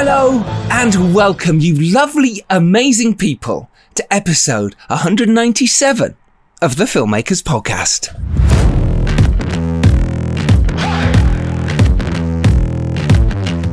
Hello and welcome, you lovely, amazing people, to episode 197 of the Filmmakers Podcast.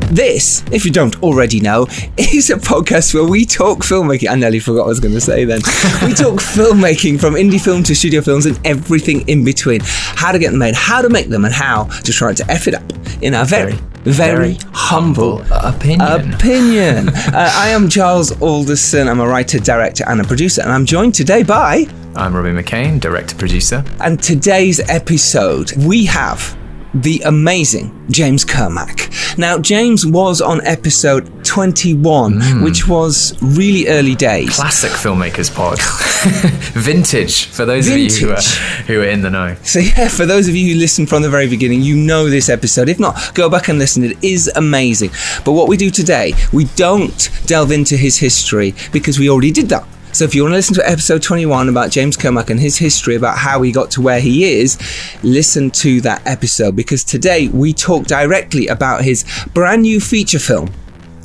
This, if you don't already know, is a podcast where we talk filmmaking. I nearly forgot what I was going to say then. we talk filmmaking from indie film to studio films and everything in between. How to get them made, how to make them, and how to try to F it up in our very, very, very humble opinion. opinion. uh, I am Giles Alderson. I'm a writer, director, and a producer, and I'm joined today by. I'm Robbie McCain, director producer. And today's episode, we have the amazing James Kermack. Now, James was on episode 21, hmm. which was really early days. Classic filmmakers pod. Vintage for those of you who are, who are in the know. So, yeah, for those of you who listened from the very beginning, you know this episode. If not, go back and listen. It is amazing. But what we do today, we don't delve into his history because we already did that. So, if you want to listen to episode 21 about James Kermack and his history, about how he got to where he is, listen to that episode because today we talk directly about his brand new feature film.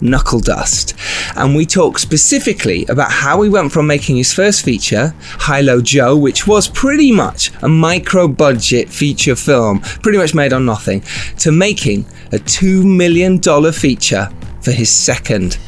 Knuckledust. And we talk specifically about how he went from making his first feature, Hi-Lo Joe, which was pretty much a micro budget feature film, pretty much made on nothing, to making a $2 million feature for his second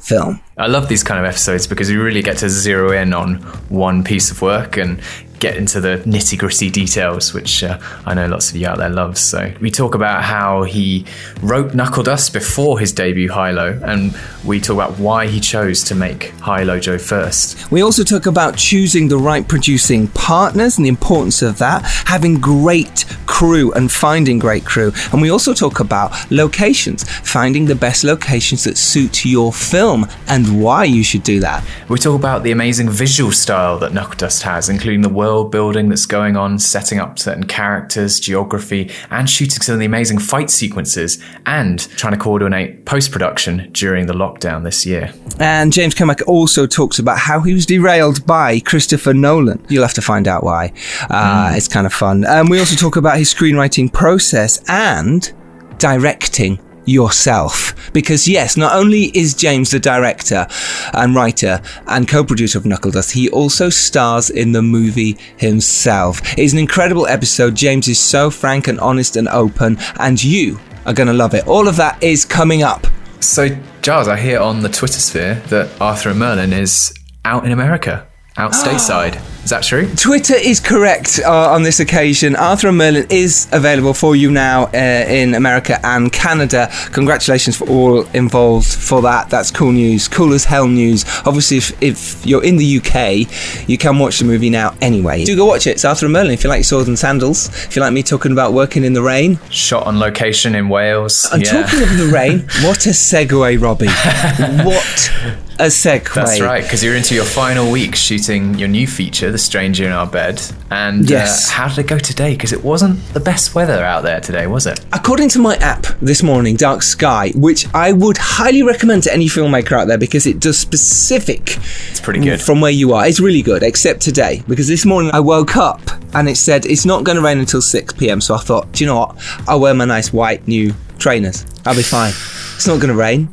film. I love these kind of episodes because we really get to zero in on one piece of work and get into the nitty gritty details, which uh, I know lots of you out there love. So we talk about how he wrote Knuckledust before his debut Hi-Lo, and we talk about why he chose to make Hi-Lo Joe first. We also talk about choosing the right producing partners and the importance of that, having great crew and finding great crew. And we also talk about locations, finding the best locations that suit your film and why you should do that. We talk about the amazing visual style that Knuckledust has, including the world building that's going on, setting up certain characters, geography, and shooting some of the amazing fight sequences, and trying to coordinate post production during the lockdown this year. And James Kermack also talks about how he was derailed by Christopher Nolan. You'll have to find out why. Uh, It's kind of fun. And we also talk about his screenwriting process and directing yourself. Because, yes, not only is James the director and writer and co producer of Knuckledust, he also stars in the movie himself. It's an incredible episode. James is so frank and honest and open, and you are going to love it. All of that is coming up. So, Giles, I hear on the Twitter sphere that Arthur and Merlin is out in America, out stateside. Is that true? Twitter is correct uh, on this occasion. Arthur and Merlin is available for you now uh, in America and Canada. Congratulations for all involved for that. That's cool news. Cool as hell news. Obviously, if, if you're in the UK, you can watch the movie now anyway. Do go watch it. It's Arthur and Merlin if you like swords and sandals. If you like me talking about working in the rain. Shot on location in Wales. And yeah. talking of the rain, what a segue, Robbie. what a segue. That's right, because you're into your final week shooting your new feature, The Stranger in Our Bed. And Yes. uh, how did it go today? Because it wasn't the best weather out there today, was it? According to my app this morning, Dark Sky, which I would highly recommend to any filmmaker out there because it does specific It's pretty good. from where you are. It's really good, except today because this morning I woke up and it said it's not going to rain until 6 p.m. So I thought, do you know what? I'll wear my nice white new trainers. I'll be fine. It's not going to rain.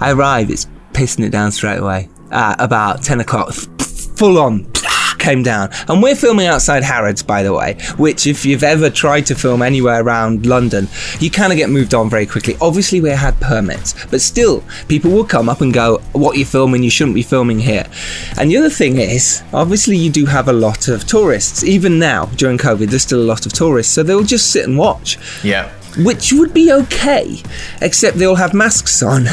I arrive, it's pissing it down straight away. Uh, about 10 o'clock, full on. Came down, and we're filming outside Harrods, by the way. Which, if you've ever tried to film anywhere around London, you kind of get moved on very quickly. Obviously, we had permits, but still, people will come up and go, "What you filming? You shouldn't be filming here." And the other thing is, obviously, you do have a lot of tourists. Even now, during COVID, there's still a lot of tourists, so they'll just sit and watch Yeah. Which would be okay, except they all have masks on.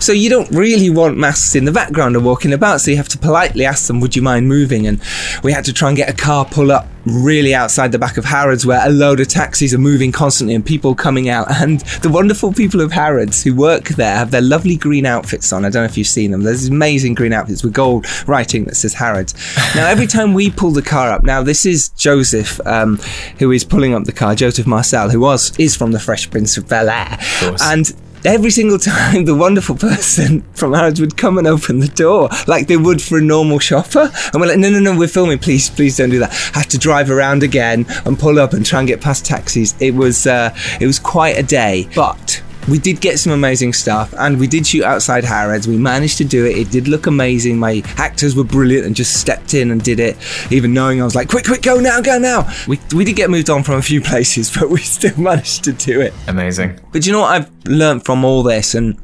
So you don't really want masks in the background or walking about, so you have to politely ask them, Would you mind moving? And we had to try and get a car pull up really outside the back of Harrods where a load of taxis are moving constantly and people coming out. And the wonderful people of Harrods who work there have their lovely green outfits on. I don't know if you've seen them. There's amazing green outfits with gold writing that says Harrods. Now, every time we pull the car up, now this is Joseph, um, who is pulling up the car, Joseph Marcel, who was is from the Fresh Prince of Bel Air. And every single time the wonderful person from Harrods would come and open the door like they would for a normal shopper. And we're like no no no we're filming. Please please don't do that. Had to drive around again and pull up and try and get past taxis. It was uh, it was quite a day. But we did get some amazing stuff and we did shoot outside Harrods. We managed to do it. It did look amazing. My actors were brilliant and just stepped in and did it, even knowing I was like, quick, quick, go now, go now. We, we did get moved on from a few places, but we still managed to do it. Amazing. But you know what I've learned from all this and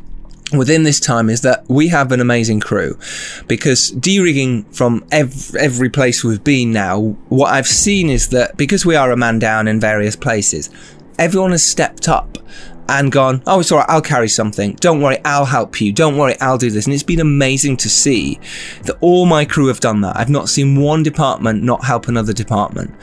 within this time is that we have an amazing crew because de-rigging from every, every place we've been now what i've seen is that because we are a man down in various places everyone has stepped up and gone, oh, it's all right, I'll carry something. Don't worry, I'll help you. Don't worry, I'll do this. And it's been amazing to see that all my crew have done that. I've not seen one department not help another department.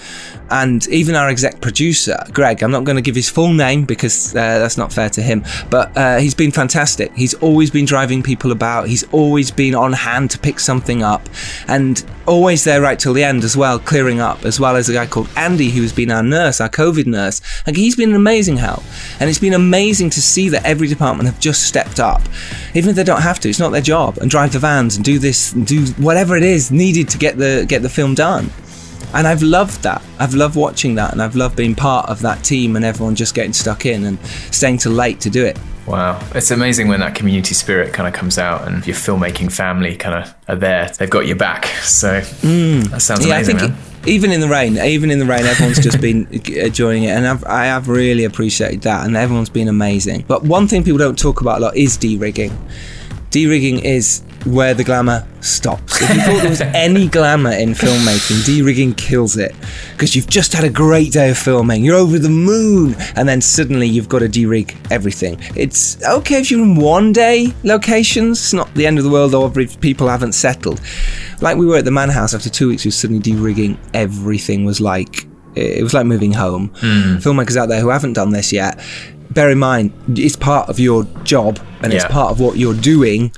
And even our exec producer, Greg, I'm not going to give his full name because uh, that's not fair to him, but uh, he's been fantastic. He's always been driving people about, he's always been on hand to pick something up, and always there right till the end as well, clearing up, as well as a guy called Andy, who's been our nurse, our COVID nurse. Like, he's been an amazing help. And it's been amazing to see that every department have just stepped up, even if they don't have to. It's not their job, and drive the vans and do this and do whatever it is needed to get the get the film done. And I've loved that. I've loved watching that, and I've loved being part of that team and everyone just getting stuck in and staying till late to do it. Wow. It's amazing when that community spirit kind of comes out and your filmmaking family kind of are there. They've got your back. So mm. that sounds Yeah, I amazing, think man. even in the rain, even in the rain, everyone's just been enjoying uh, it, and I've, I have really appreciated that, and everyone's been amazing. But one thing people don't talk about a lot is de-rigging. De-rigging is where the glamour stops. If you thought there was any glamour in filmmaking, de-rigging kills it because you've just had a great day of filming, you're over the moon, and then suddenly you've got to de-rig everything. It's okay if you're in one day locations, it's not the end of the world, or if people haven't settled. Like we were at the Man House after two weeks, we were suddenly de-rigging. Everything was like it was like moving home. Hmm. Filmmakers out there who haven't done this yet, bear in mind it's part of your job and it's part of what you're doing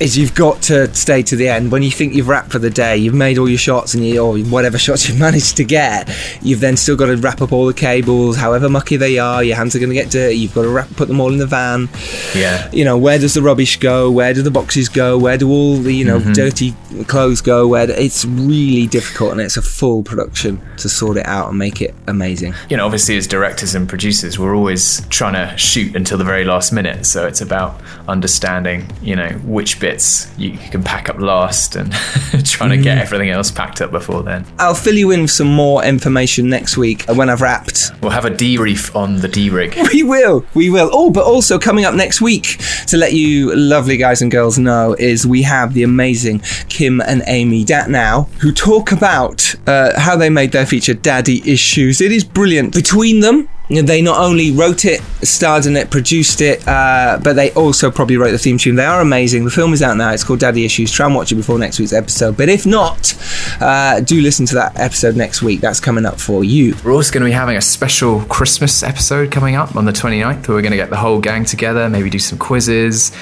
is you've got to stay to the end. When you think you've wrapped for the day, you've made all your shots and you, or whatever shots you've managed to get, you've then still got to wrap up all the cables, however mucky they are. Your hands are going to get dirty. You've got to wrap, put them all in the van. Yeah. You know, where does the rubbish go? Where do the boxes go? Where do all the you know Mm-hmm. dirty clothes go? Where do, it's really difficult and it's a full production to sort it out and make it amazing. you know, obviously as directors and producers, we're always trying to shoot until the very last minute. So it's about understanding, you know, which bits you can pack up last and trying to get everything else packed up before then. I'll fill you in with some more information next week when I've wrapped We'll have a debrief on the D rig. We will, we will. Oh, but also coming up next week to let you lovely guys and girls know is we have the amazing Kim and Amy Datnow who talk about uh, how they made their feature Daddy Issues. It is brilliant. Between them, they not only wrote it, starred in it, produced it, uh, but they also probably wrote the theme tune. They are amazing. The film is out now. It's called Daddy Issues. Try and watch it before next week's episode. But if not, uh, do listen to that episode next week. That's coming up for you. We're also going to be having a special Christmas episode coming up on the 29th where we're going to get the whole gang together, maybe do some quizzes,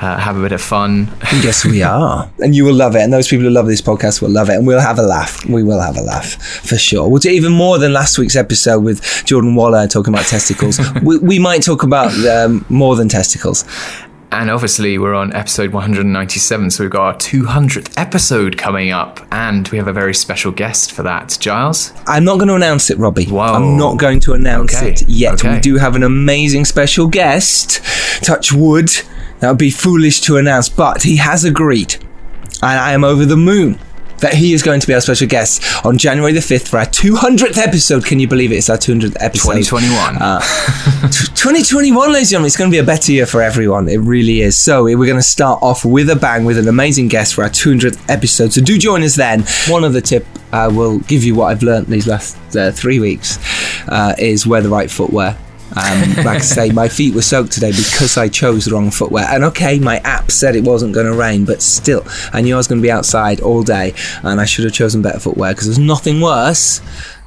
uh, have a bit of fun. Yes, we are. And you will love it. And those people who love this podcast will love it. And we'll have a laugh. We will have a laugh for sure. We'll do even more than last week's episode with Jordan Waller talking about testicles. we, we might talk about um, more than testicles. And obviously, we're on episode 197, so we've got our 200th episode coming up, and we have a very special guest for that. Giles? I'm not going to announce it, Robbie. Whoa. I'm not going to announce Okay. it yet. Okay. We do have an amazing special guest. Touch wood. That would be foolish to announce, but he has agreed. And I am over the moon that he is going to be our special guest on January the 5th for our 200th episode. Can you believe it? It's our 200th episode. 2021. Uh, t- 2021, ladies and gentlemen, it's going to be a better year for everyone. It really is. So we're going to start off with a bang with an amazing guest for our 200th episode. So do join us then. One other tip I will give you what I've learned these last uh, three weeks uh, is wear the right footwear. Um, like I say, my feet were soaked today because I chose the wrong footwear. And okay, my app said it wasn't going to rain, but still, I knew I was going to be outside all day, and I should have chosen better footwear because there's nothing worse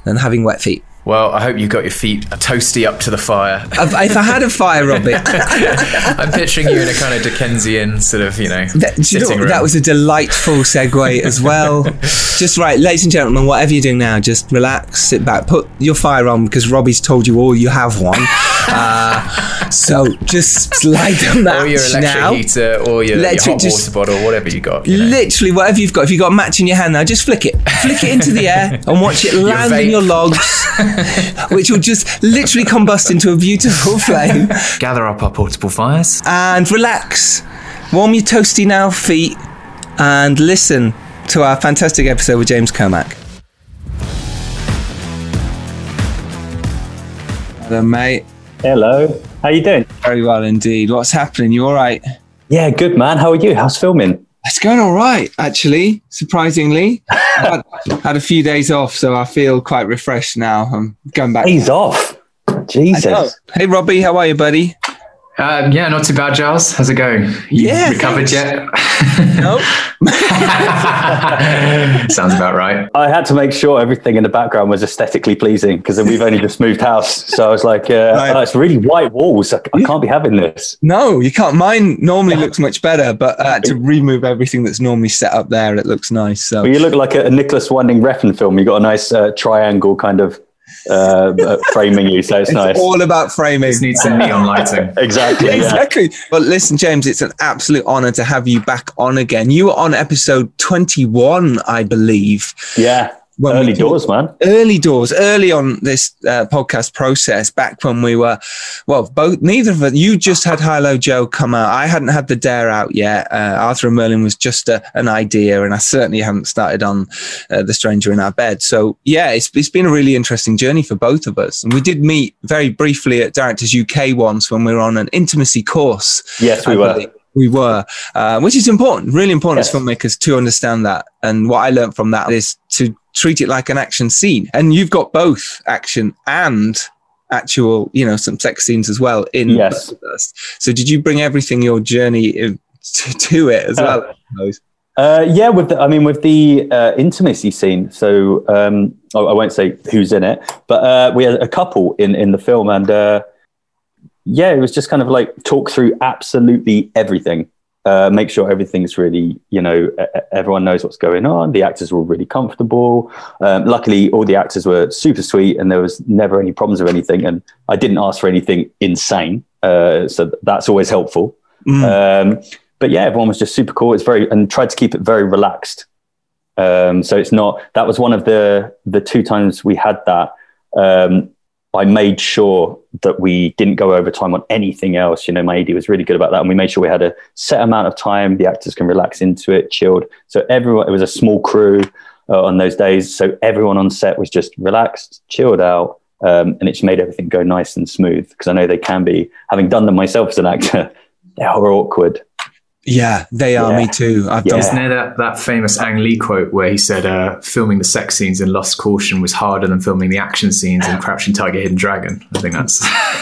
than having wet feet. Well, I hope you got your feet toasty up to the fire. If I had a fire, Robbie, I'm picturing you in a kind of Dickensian sort of, you know, That, you know sitting what? room. that was a delightful segue as well. just right, ladies and gentlemen, whatever you're doing now, just relax, sit back, put your fire on because Robbie's told you all you have one. Uh, so just slide light the or your electric now. heater, or your, your hot just- water bottle, whatever you got. You know. Literally, whatever you've got. If you've got a match in your hand now, just flick it. Flick it into the air and watch it land in your logs. which will just literally combust into a beautiful flame. Gather up our portable fires. And relax. Warm your toasty now feet and listen to our fantastic episode with James Kermack. Hello, mate. Hello. How you doing? Very well indeed. What's happening? You all right? Yeah, good man. How are you? How's filming? It's going all right, actually. Surprisingly, had, had a few days off, so I feel quite refreshed now. I'm going back. Days off. Jesus. Hey, Robbie, how are you, buddy? Uh, yeah, not too bad, Giles. How's it going? You Yeah, recovered thanks. yet? No. Sounds about right. I had to make sure everything in the background was aesthetically pleasing because we've only just moved house. So I was like, uh, Right. oh, it's really white walls. I, I can't be having this. No, you can't. Mine normally looks much better, but uh, to remove everything that's normally set up there, it looks nice. So But you look like a, a Nicolas Winding Refn film. You got a nice uh, triangle kind of uh, uh, framing you. So it's, it's nice. all about framing. This needs some neon lighting. exactly. Yeah. Exactly. But listen, James, it's an absolute honor to have you back on again. You were on episode 21, I believe. yeah. Early doors, man. Early doors, early on this uh, podcast process, back when we were, well, both, neither of us, you just had Hi-Lo Joe come out. I hadn't had the Dare out yet. Uh, Arthur and Merlin was just a, an idea, and I certainly haven't started on uh, The Stranger in Our Bed. So, yeah, it's, it's been a really interesting journey for both of us. And we did meet very briefly at Directors UK once when we were on an intimacy course. Yes, we were. believe. We were, uh, which is important, really important Yes. as filmmakers to understand that. And what I learned from that is to treat it like an action scene. And you've got both action and actual, you know, some sex scenes as well in Yes. So did you bring everything your journey uh, to, to it as well? I suppose? Uh, yeah, with the, I mean, with the uh, intimacy scene. So um, I, I won't say who's in it, but uh, we had a couple in in the film, and uh, yeah, it was just kind of like talk through absolutely everything. Uh, make sure everything's really, you know, everyone knows what's going on. The actors were all really comfortable. Um, luckily, all the actors were super sweet, and there was never any problems or anything. And I didn't ask for anything insane, uh, so that's always helpful. Mm. Um, but yeah, everyone was just super cool. It's very and tried to keep it very relaxed. Um, so it's not that was one of the the two times we had that. I made sure that we didn't go over time on anything else. You know, my AD was really good about that, and we made sure we had a set amount of time. The actors can relax into it, chilled. So everyone, it was a small crew uh, on those days, so everyone on set was just relaxed, chilled out, um, and it just made everything go nice and smooth. Because I know they can be, having done them myself as an actor, they are awkward. Yeah, they are. Yeah. Me too. I've Yeah. done Isn't there that, that famous Ang Lee quote where he said uh, filming the sex scenes in Lust, Caution was harder than filming the action scenes in Crouching Tiger, Hidden Dragon? I think that's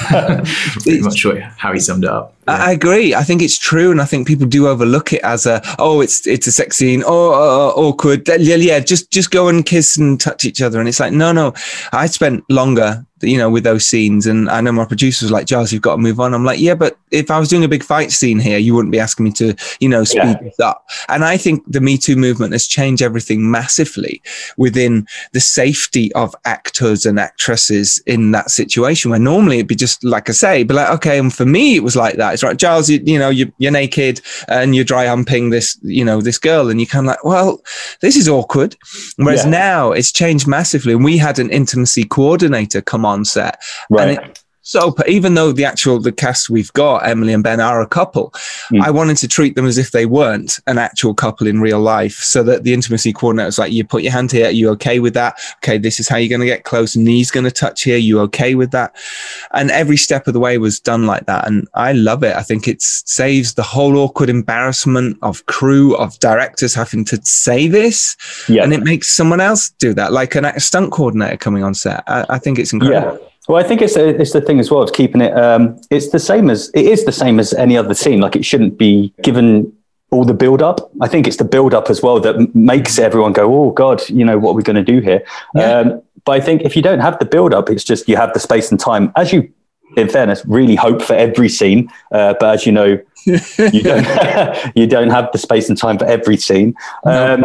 pretty much what, how he summed it up. I I agree. I think it's true, and I think people do overlook it as a oh, it's it's a sex scene. Oh, uh, awkward. Yeah, yeah. Just just go and kiss and touch each other, and it's like no, no. I spent longer, you know, with those scenes, and I know my producer was like, Giles, you've got to move on. I'm like, yeah, but if I was doing a big fight scene here, you wouldn't be asking me to, you know, speed Yeah. this up. And I think the Me Too movement has changed everything massively within the safety of actors and actresses in that situation. Where normally it'd be just like I say, but like okay, and for me it was like that. It's right, Giles. You, you know, you, you're naked and you're dry humping this, you know, this girl, and you're kind of like, well, this is awkward. Whereas Yeah. now it's changed massively, and we had an intimacy coordinator come on set, Right. and it, so but even though the actual the cast we've got emily and ben are a couple Mm. i wanted to treat them as if they weren't an actual couple in real life so that the intimacy coordinator was like you put your hand here are you okay with that okay this is how you're going to get close knees going to touch here you okay with that and every step of the way was done like that and i love it i think it saves the whole awkward embarrassment of crew of directors having to say this yeah. and it makes someone else do that like an act- stunt coordinator coming on set i, I think it's incredible Yeah. Well, I think it's it's the thing as well. It's keeping it. Um, it's the same as it is the same as any other scene. Like it shouldn't be given all the build up. I think it's the build up as well that makes everyone go, "Oh God, you know what we're going to do here." Yeah. Um, but I think if you don't have the build up, it's just you have the space and time. As you, in fairness, really hope for every scene. Uh, but as you know, you don't you don't have the space and time for every scene. No. Um,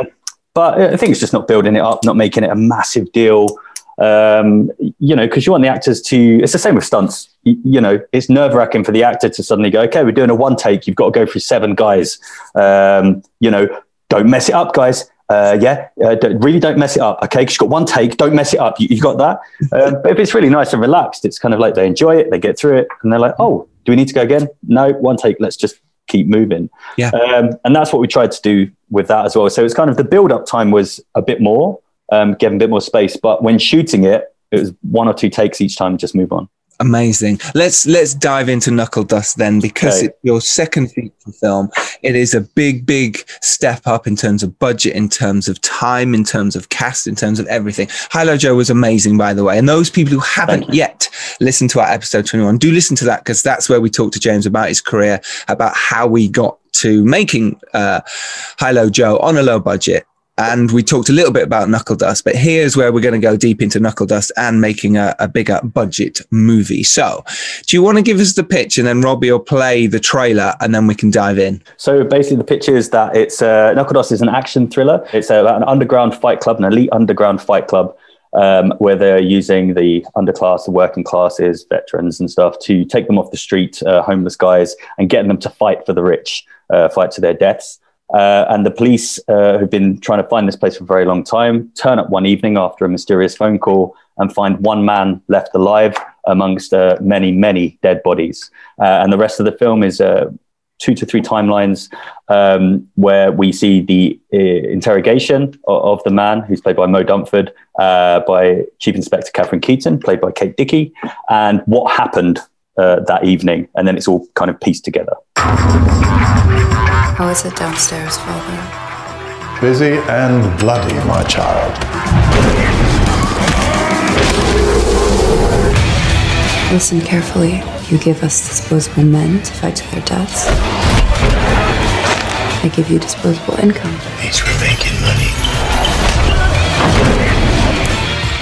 but I think it's just not building it up, not making it a massive deal. Um, you know, because you want the actors to. It's the same with stunts. You, you know, it's nerve wracking for the actor to suddenly go, "Okay, we're doing a one take. You've got to go through seven guys." Um, you know, don't mess it up, guys. Uh, yeah, uh, don't, really don't mess it up. Okay, because you've got one take. Don't mess it up. You, have got that. Um, but if it's really nice and relaxed, it's kind of like they enjoy it, they get through it, and they're like, "Oh, do we need to go again? No, one take. Let's just keep moving." Yeah. Um, and that's what we tried to do with that as well. So it's kind of the build-up time was a bit more, um, give a bit more space, but when shooting it, it was one or two takes each time, just move on. Amazing. Let's let's dive into Knuckledust then, because Okay. it's your second feature film. It is a big, big step up in terms of budget, in terms of time, in terms of cast, in terms of everything. Hi-Lo Joe was amazing, by the way. And those people who haven't yet listened to our episode 21, do listen to that because that's where we talk to James about his career, about how we got to making uh, Hi-Lo Joe on a low budget. And we talked a little bit about Knuckledust, but here's where we're going to go deep into Knuckledust and making a, a bigger budget movie. So, do you want to give us the pitch and then Robbie will play the trailer and then we can dive in? So basically, the pitch is that it's uh, Knuckledust is an action thriller. It's about an underground fight club, an elite underground fight club, um, where they're using the underclass, the working classes, veterans, and stuff to take them off the street, uh, homeless guys, and getting them to fight for the rich, uh, fight to their deaths. Uh, and the police, uh, who've been trying to find this place for a very long time, turn up one evening after a mysterious phone call and find one man left alive amongst uh, many, many dead bodies. Uh, and the rest of the film is uh, two to three timelines um, where we see the uh, interrogation of, of the man, who's played by Moe Dunford, by Chief Inspector Catherine Keaton, played by Kate Dickie, and what happened that evening. And then it's all kind of pieced together. How is it downstairs, Father? Busy and bloody, my child. Listen carefully. You give us disposable men to fight to their deaths. I give you disposable income. Means we're making money.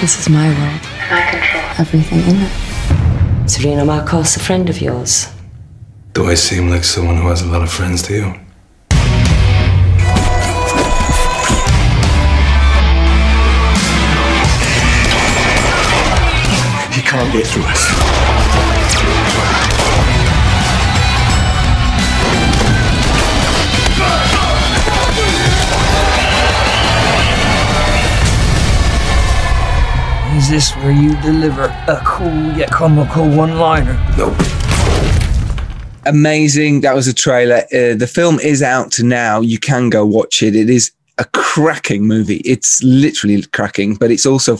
This is my world. I control everything in it. Serena Marcos, a friend of yours. Do I seem like someone who has a lot of friends to you? Get through us. Is this where you deliver a cool yet comical one liner? Nope. Amazing. That was a trailer. Uh, the film is out now. You can go watch it. It is a cracking movie. It's literally cracking, but it's also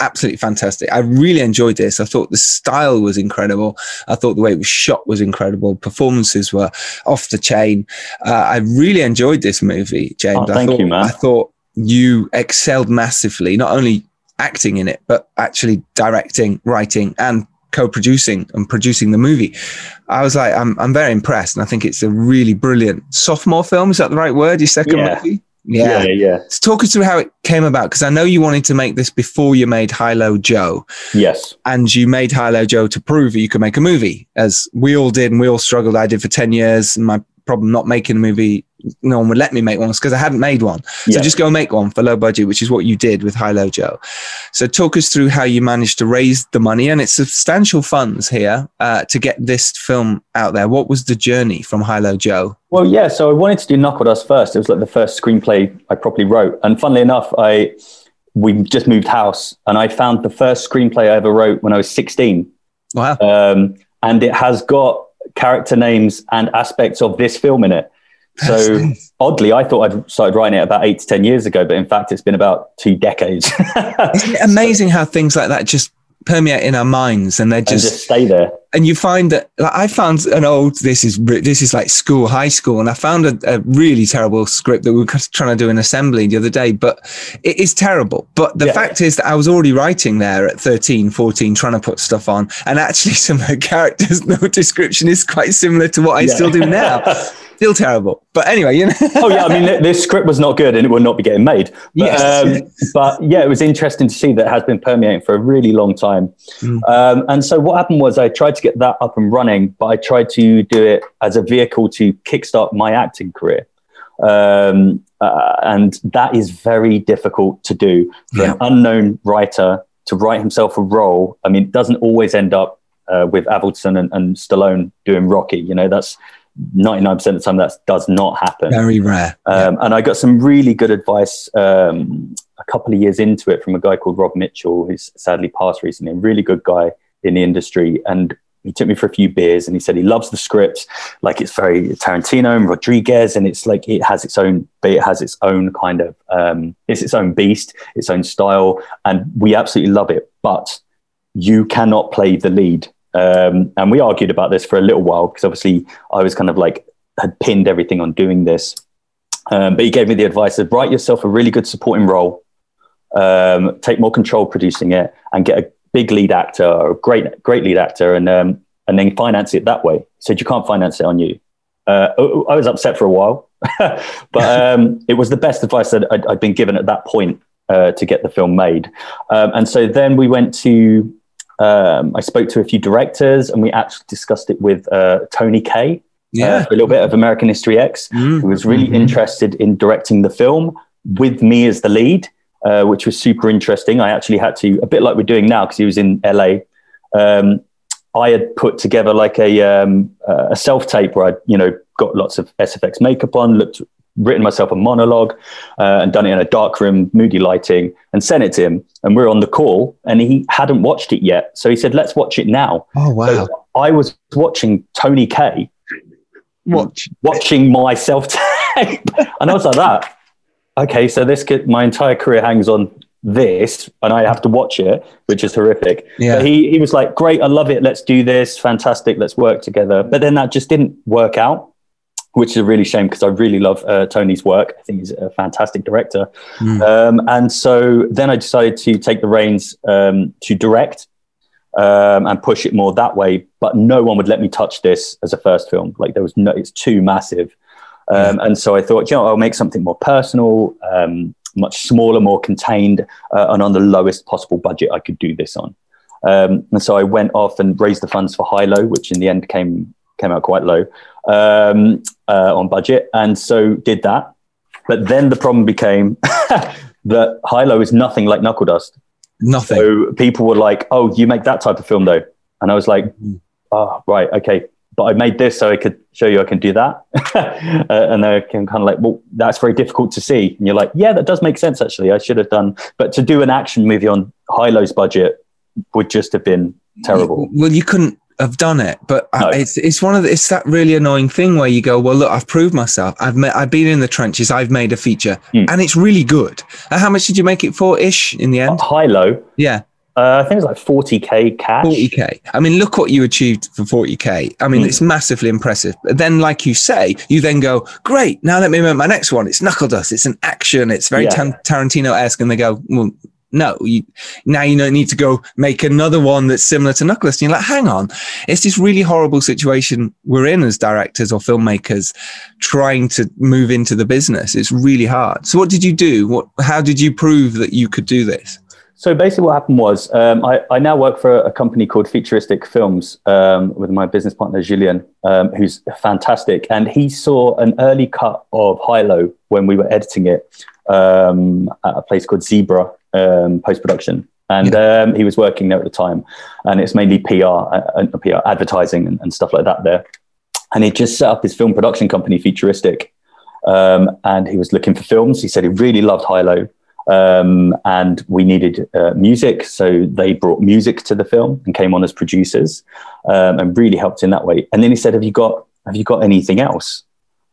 absolutely fantastic. I really enjoyed this. I thought the style was incredible. I thought the way it was shot was incredible. Performances were off the chain. Uh, I really enjoyed this movie, James. Oh, I thank thought, you, man. I thought you excelled massively, not only acting in it, but actually directing, writing, and co-producing and producing the movie. I was like, I'm, I'm very impressed, and I think it's a really brilliant sophomore film. Is that the right word? Your second Yeah. movie? Yeah, yeah. So talk us through how it came about because I know you wanted to make this before you made Hi-Lo Joe, Yes. and you made Hi-Lo Joe to prove that you could make a movie, as we all did, and we all struggled. I did for ten years. And my problem not making a movie, no one would let me make one because I hadn't made one. So Yeah. just go make one for low budget, which is what you did with Hi-Lo Joe. So talk us through how you managed to raise the money, and it's substantial funds here uh, to get this film out there. What was the journey from Hi-Lo Joe? Well, yeah. So I wanted to do Knuckledust first. It was like the first screenplay I properly wrote. And funnily enough, I we just moved house, and I found the first screenplay I ever wrote when I was 16. Wow. um, and it has got character names and aspects of this film in it. So nice. oddly, I thought I'd started writing it about eight to ten years ago, but in fact, it's been about two decades. Isn't it amazing how things like that just permeate in our minds and they're just just stay there. and you find that like, I found an old this is this is like school high school and I found a, a really terrible script that we were trying to do an assembly the other day but it is terrible but the Yeah. fact is that I was already writing there at 13 14 trying to put stuff on and actually some of the characters no description is quite similar to what I Yeah. still do now still terrible but anyway you know oh yeah, I mean, th- this script was not good, and it will not be getting made. But, Yes. um, but yeah, it was interesting to see that it has been permeating for a really long time. Mm. Um, and so what happened was I tried to get that up and running, but I tried to do it as a vehicle to kickstart my acting career. Um, uh, and that is very difficult to do for Yeah. an unknown writer to write himself a role. I mean, it doesn't always end up uh, with Avildsen and, and Stallone doing Rocky. You know, that's 99% of the time that does not happen. Very rare. Um, And I got some really good advice um, a couple of years into it from a guy called Rob Mitchell, who's sadly passed recently, a really good guy in the industry. And he took me for a few beers and he said he loves the script. Like it's very Tarantino and Rodriguez, and it's like it has its own, it has its own kind of, um, it's its own beast, its own style. And we absolutely love it. But you cannot play the lead. Um, and we argued about this for a little while because obviously I was kind of like had pinned everything on doing this. Um, but he gave me the advice of write yourself a really good supporting role, um, take more control producing it, and get a big lead actor or a great great lead actor, and um, and then finance it that way. He said you can't finance it on you. Uh, I was upset for a while, but um, it was the best advice that I'd, I'd been given at that point uh, to get the film made. Um, and so then we went to. Um, I spoke to a few directors, and we actually discussed it with uh, Tony Kaye, Yeah. uh, a little bit of American History X, Mm. who was really Mhm. interested in directing the film with me as the lead, uh, which was super interesting. I actually had to, a bit like we're doing now, because he was in LA. Um, I had put together like a um, uh, a self tape where I, you know, got lots of SFX makeup on, looked, written myself a monologue, uh, and done it in a dark room, moody lighting, and sent it to him. And we are on the call, and he hadn't watched it yet, so he said, "Let's watch it now." Oh wow. So I was watching Tony Kaye Watch. watching my self tape, and I was like that. Okay, so this could, my entire career hangs on this, and I have to watch it, which is horrific. Yeah. But he he was like, "Great, I love it. Let's do this. Fantastic. Let's work together." But then that just didn't work out, which is a really shame because I really love uh, Tony's work. I think he's a fantastic director. Mm. Um, and so then I decided to take the reins um, to direct um, and push it more that way. But no one would let me touch this as a first film. Like there was no, it's too massive. Um, And so I thought, you know, I'll make something more personal, um, much smaller, more contained, uh, and on the lowest possible budget I could do this on. Um, and so I went off and raised the funds for Hi-Lo, which in the end came came out quite low um, uh, on budget, and so did that. But then the problem became that Hi-Lo is nothing like Knuckledust. Nothing. So people were like, "Oh, you make that type of film, though," and I was like. "Oh, right, okay." But I made this so I could show you I can do that, uh, and they can kind of like, "Well, that's very difficult to see." And you're like, "Yeah, that does make sense. Actually, I should have done." But to do an action movie on Hi-Lo's budget would just have been terrible. Well, you couldn't have done it, but I- it's it's one of the, it's that really annoying thing where you go, well, look, I've proved myself. I've met, I've been in the trenches. I've made a feature, Hmm. and it's really good. And how much did you make it for, ish, in the end? Hi-Lo. Yeah, uh, I think it was like 40k cash. forty k. I mean, look what you achieved for forty k. I mean, Hmm. it's massively impressive. But then, like you say, you then go, great. Now let me make my next one. It's Knuckledust. It's an action. It's very Yeah. Tarantino esque, and they go, well. No, you, now you don't need to go make another one that's similar to Knuckledust. And you're like, hang on, it's this really horrible situation we're in as directors or filmmakers trying to move into the business. It's really hard. So, what did you do? What? How did you prove that you could do this? So basically, what happened was um, I, I now work for a company called Futuristic Films um, with my business partner Julian, um, who's fantastic, and he saw an early cut of Hi-Lo when we were editing it um, at a place called Zebra um, Post Production, and um, he was working there at the time, and it's mainly PR, uh, uh, PR advertising and, and stuff like that there, and he just set up his film production company, Futuristic, um, and he was looking for films. He said he really loved Hi-Lo um, and we needed uh, music. So they brought music to the film and came on as producers um, and really helped in that way. And then he said, "Have you got Have you got anything else?"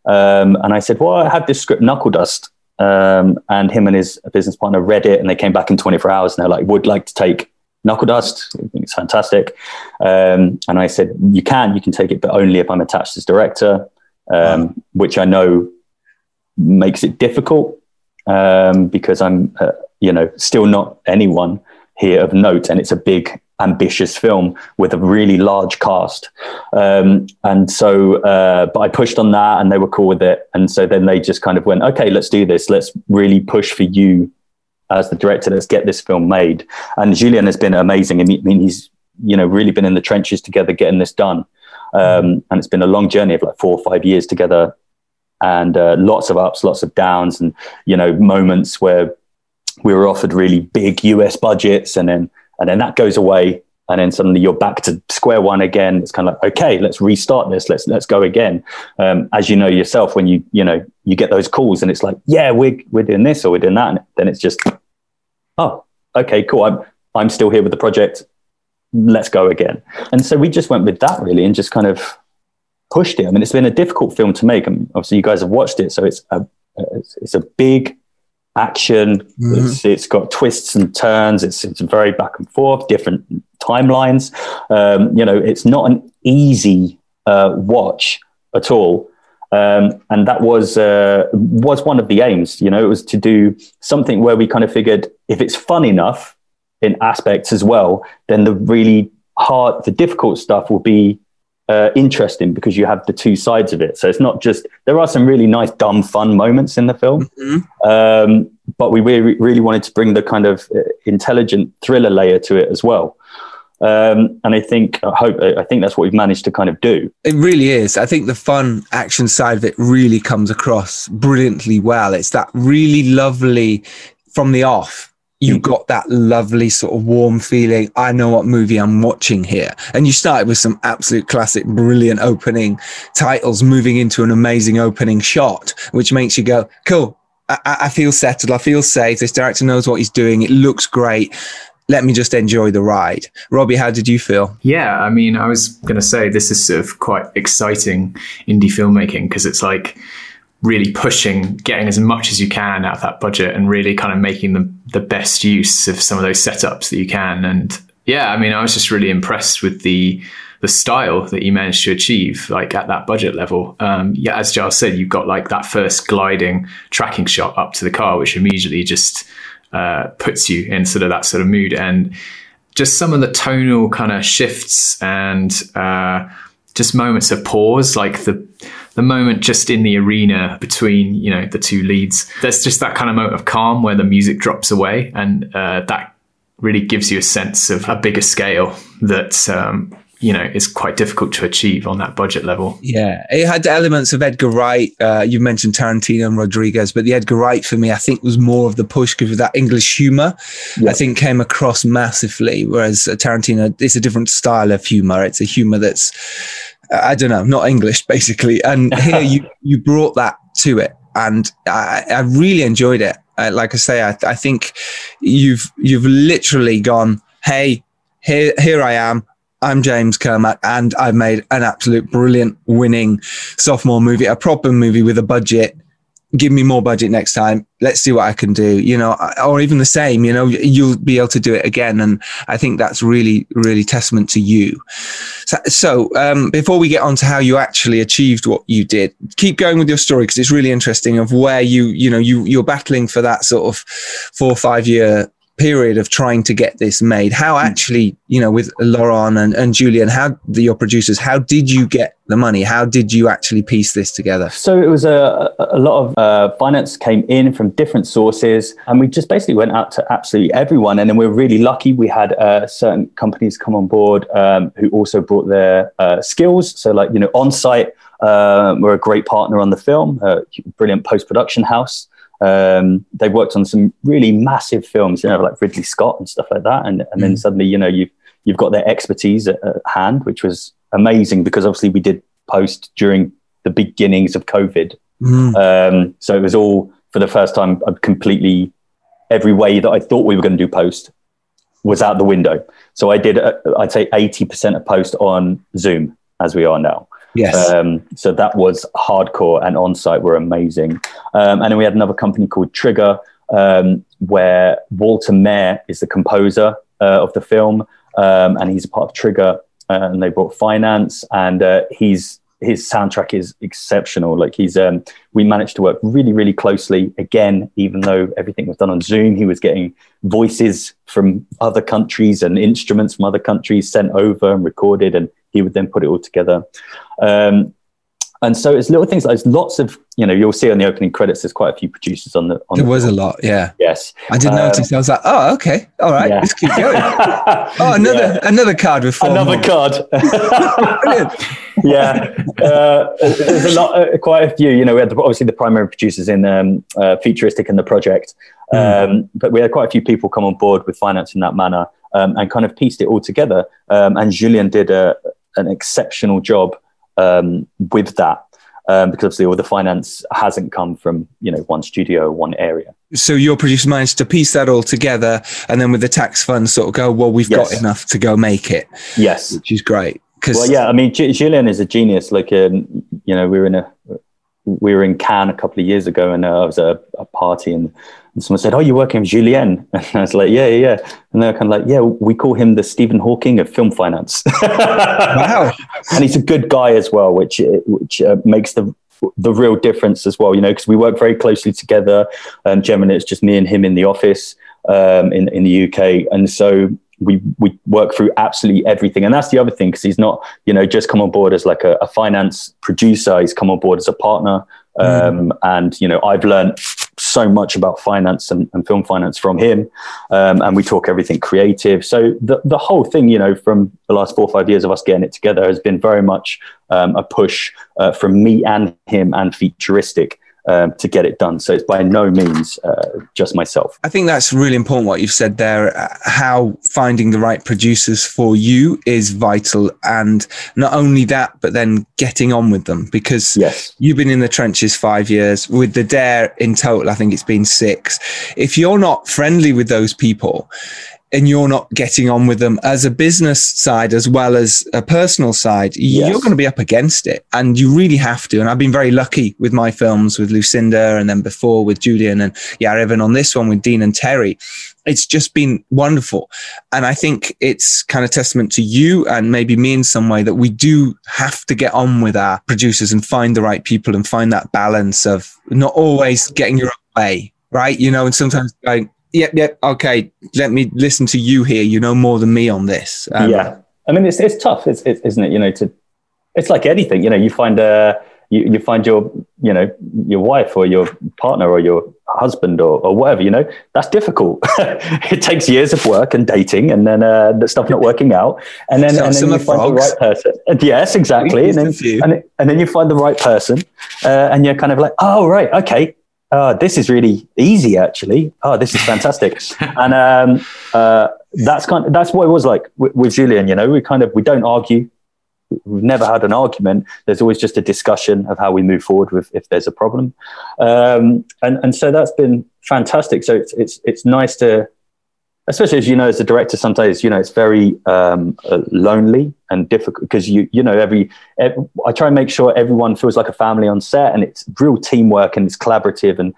Um, and I said, "Well, I have this script, Knuckledust." Um, and him and his business partner read it, and they came back in 24 hours, and they're like, "Would like to take." Knuckledust, I think it's fantastic. Um, and I said, You can, you can take it, but only if I'm attached as director, um, which I know makes it difficult um, because I'm, uh, you know, still not anyone here of note, and it's a big, ambitious film with a really large cast. Um, and so, uh, but I pushed on that, and they were cool with it. And so then they just kind of went, "Okay, let's do this. Let's really push for you as the director. Let's get this film made." And Julian has been amazing. I mean, he's you know really been in the trenches together getting this done. Um, and it's been a long journey of like four or five years together and uh, lots of ups, lots of downs, and you know moments where we were offered really big US budgets, and then and then that goes away, and then suddenly you're back to square one again. It's kind of like, okay, let's restart this. Let's let's go again. Um, as you know yourself, when you you know you get those calls and it's like, yeah, we're we're doing this or we're doing that, and then it's just, oh, okay, cool. I'm I'm still here with the project. Let's go again. And so we just went with that really, and just kind of pushed it. I mean, it's been a difficult film to make, and obviously you guys have watched it, so it's a it's, it's a big action. Mm-hmm. It's, it's got twists and turns. It's it's very back and forth, different timelines. Um, you know, it's not an easy uh, watch at all. Um, and that was uh, was one of the aims. You know, it was to do something where we kind of figured if it's fun enough in aspects as well, then the really hard, the difficult stuff will be uh, interesting because you have the two sides of it. So it's not just there are some really nice, dumb, fun moments in the film, mm-hmm. um, but we really, really wanted to bring the kind of uh, intelligent thriller layer to it as well. Um, and I think, I hope, I think that's what we've managed to kind of do. It really is. I think the fun action side of it really comes across brilliantly well. It's that really lovely from the off you got that lovely sort of warm feeling. I know what movie I'm watching here. And you started with some absolute classic, brilliant opening titles moving into an amazing opening shot, which makes you go, cool. I, I feel settled. I feel safe. This director knows what he's doing. It looks great. Let me just enjoy the ride. Robbie, how did you feel? Yeah, I mean, I was going to say this is sort of quite exciting indie filmmaking because it's like, really pushing getting as much as you can out of that budget and really kind of making the, the best use of some of those setups that you can. And yeah i mean i was just really impressed with the the style that you managed to achieve like at that budget level. Um, yeah as giles said you've got like that first gliding tracking shot up to the car which immediately just uh, puts you in sort of that sort of mood. And just some of the tonal kind of shifts and uh, just moments of pause like the the moment just in the arena between you know the two leads there's just that kind of moment of calm where the music drops away and uh, that really gives you a sense of a bigger scale that um, you know is quite difficult to achieve on that budget level. Yeah, it had the elements of Edgar Wright. Uh, you mentioned Tarantino and Rodriguez, but the Edgar Wright for me, I think, was more of the push because of that English humor. I think came across massively, whereas Tarantino, it's a different style of humor. It's a humor that's I don't know, not English basically. And here you you brought that to it, and I, I really enjoyed it. Uh, like I say, I, I think you've you've literally gone, hey, here here I am. I'm James Kermack, and I've made an absolute brilliant winning sophomore movie, a proper movie with a budget give me more budget next time. Let's see what I can do, you know, or even the same, you know, you'll be able to do it again. And I think that's really, really testament to you. So, so um, before we get on to how you actually achieved what you did, keep going with your story because it's really interesting of where you, you know, you, you're battling for that sort of four or five year period of trying to get this made. How hmm. actually you know with Laurent and, and julian how the, your producers how did you get the money? How did you actually piece this together? So it was a, a lot of uh, finance came in from different sources and we just basically went out to absolutely everyone and then we are really lucky we had uh, certain companies come on board um, who also brought their uh, skills. So like you know on site uh, we're a great partner on the film a brilliant post-production house um, they've worked on some really massive films, you know, like Ridley Scott and stuff like that. And, and then mm. suddenly, you know, you've, you've got their expertise at, at, hand, which was amazing because obviously we did post during the beginnings of COVID. Mm. Um, so it was all for the first time completely every way that I thought we were going to do post was out the window. So I did, uh, I'd say 80% of post on Zoom as we are now. Yes. Um, so that was hardcore and on site were amazing. Um, and then we had another company called Trigger, um, where Walter Mair is the composer uh, of the film, um, and he's a part of Trigger. Uh, and they brought finance, and uh, he's his soundtrack is exceptional. Like he's, um, we managed to work really, really closely. Again, even though everything was done on Zoom, he was getting voices from other countries and instruments from other countries sent over and recorded, and he would then put it all together. Um, and so it's little things like there's lots of you know you'll see on the opening credits there's quite a few producers on the on there the was a lot yeah yes i didn't um, notice i was like oh okay all right yeah. let's keep going oh another yeah. another card with four another card yeah uh, there's a lot uh, quite a few you know we had the, obviously the primary producers in um, uh, futuristic and the project mm. um, but we had quite a few people come on board with finance in that manner um, and kind of pieced it all together. Um, and Julian did a, an exceptional job um, with that um, because obviously all the finance hasn't come from you know one studio or one area. So your producer managed to piece that all together, and then with the tax fund, sort of go, well, we've Yes. got enough to go make it, Yes. which is great. Because Well, yeah, I mean, J- Julien is a genius. Like, um, you know, we were in a we were in Cannes a couple of years ago, and uh, I was at a, a party, and, and someone said, "Oh, you're working with Julien?" And I was like, "Yeah, yeah, yeah." And they're kind of like, "Yeah, we call him the Stephen Hawking of film finance." wow, and he's a good guy as well, which which uh, makes the the real difference as well. You know, because we work very closely together. Um, generally, it's just me and him in the office um, in in the UK, and so we we work through absolutely everything. And that's the other thing because he's not you know just come on board as like a, a finance producer. He's come on board as a partner. Um, And you know, I've learned so much about finance and, and film finance from him, um, and we talk everything creative. So the the whole thing, you know, from the last four or five years of us getting it together, has been very much um, a push uh, from me and him and futuristic um, to get it done. So it's by no means uh, just myself. I think that's really important what you've said there. uh, How finding the right producers for you is vital, and not only that, but then getting on with them because Yes. you've been in the trenches five years with the Dare in total. I think it's been six. If you're not friendly with those people. And you're not getting on with them as a business side as well as a personal side, Yes. you're going to be up against it. And you really have to. And I've been very lucky with my films with Lucinda and then before with Julian and even on this one with Dean and Terry. It's just been wonderful. And I think it's kind of testament to you and maybe me in some way that we do have to get on with our producers and find the right people and find that balance of not always getting your own way, right? You know, and sometimes going, yep, yep, okay, let me listen to you here. You know more than me on this. Um, yeah, I mean, it's it's tough, it's, it's, isn't it? You know, to it's like anything. You know, you find uh, you, you find your you know your wife or your partner or your husband or, or whatever. You know, that's difficult. it takes years of work and dating, and then uh, the stuff not working out, and then So- and then you find frogs. the right person. And yes, exactly. And then a and, and then you find the right person, uh, and you're kind of like, oh right, okay. Uh, this is really easy, actually. Oh, this is fantastic, and um, uh, that's kind. Of, that's what it was like with, with Julian. You know, we kind of we don't argue. We've never had an argument. There's always just a discussion of how we move forward with if there's a problem, um, and and so that's been fantastic. So it's it's it's nice to, especially as you know, as a director, sometimes you know it's very um, uh, lonely and difficult because you you know every, ev I try and make sure everyone feels like a family on set, and it's real teamwork and it's collaborative, and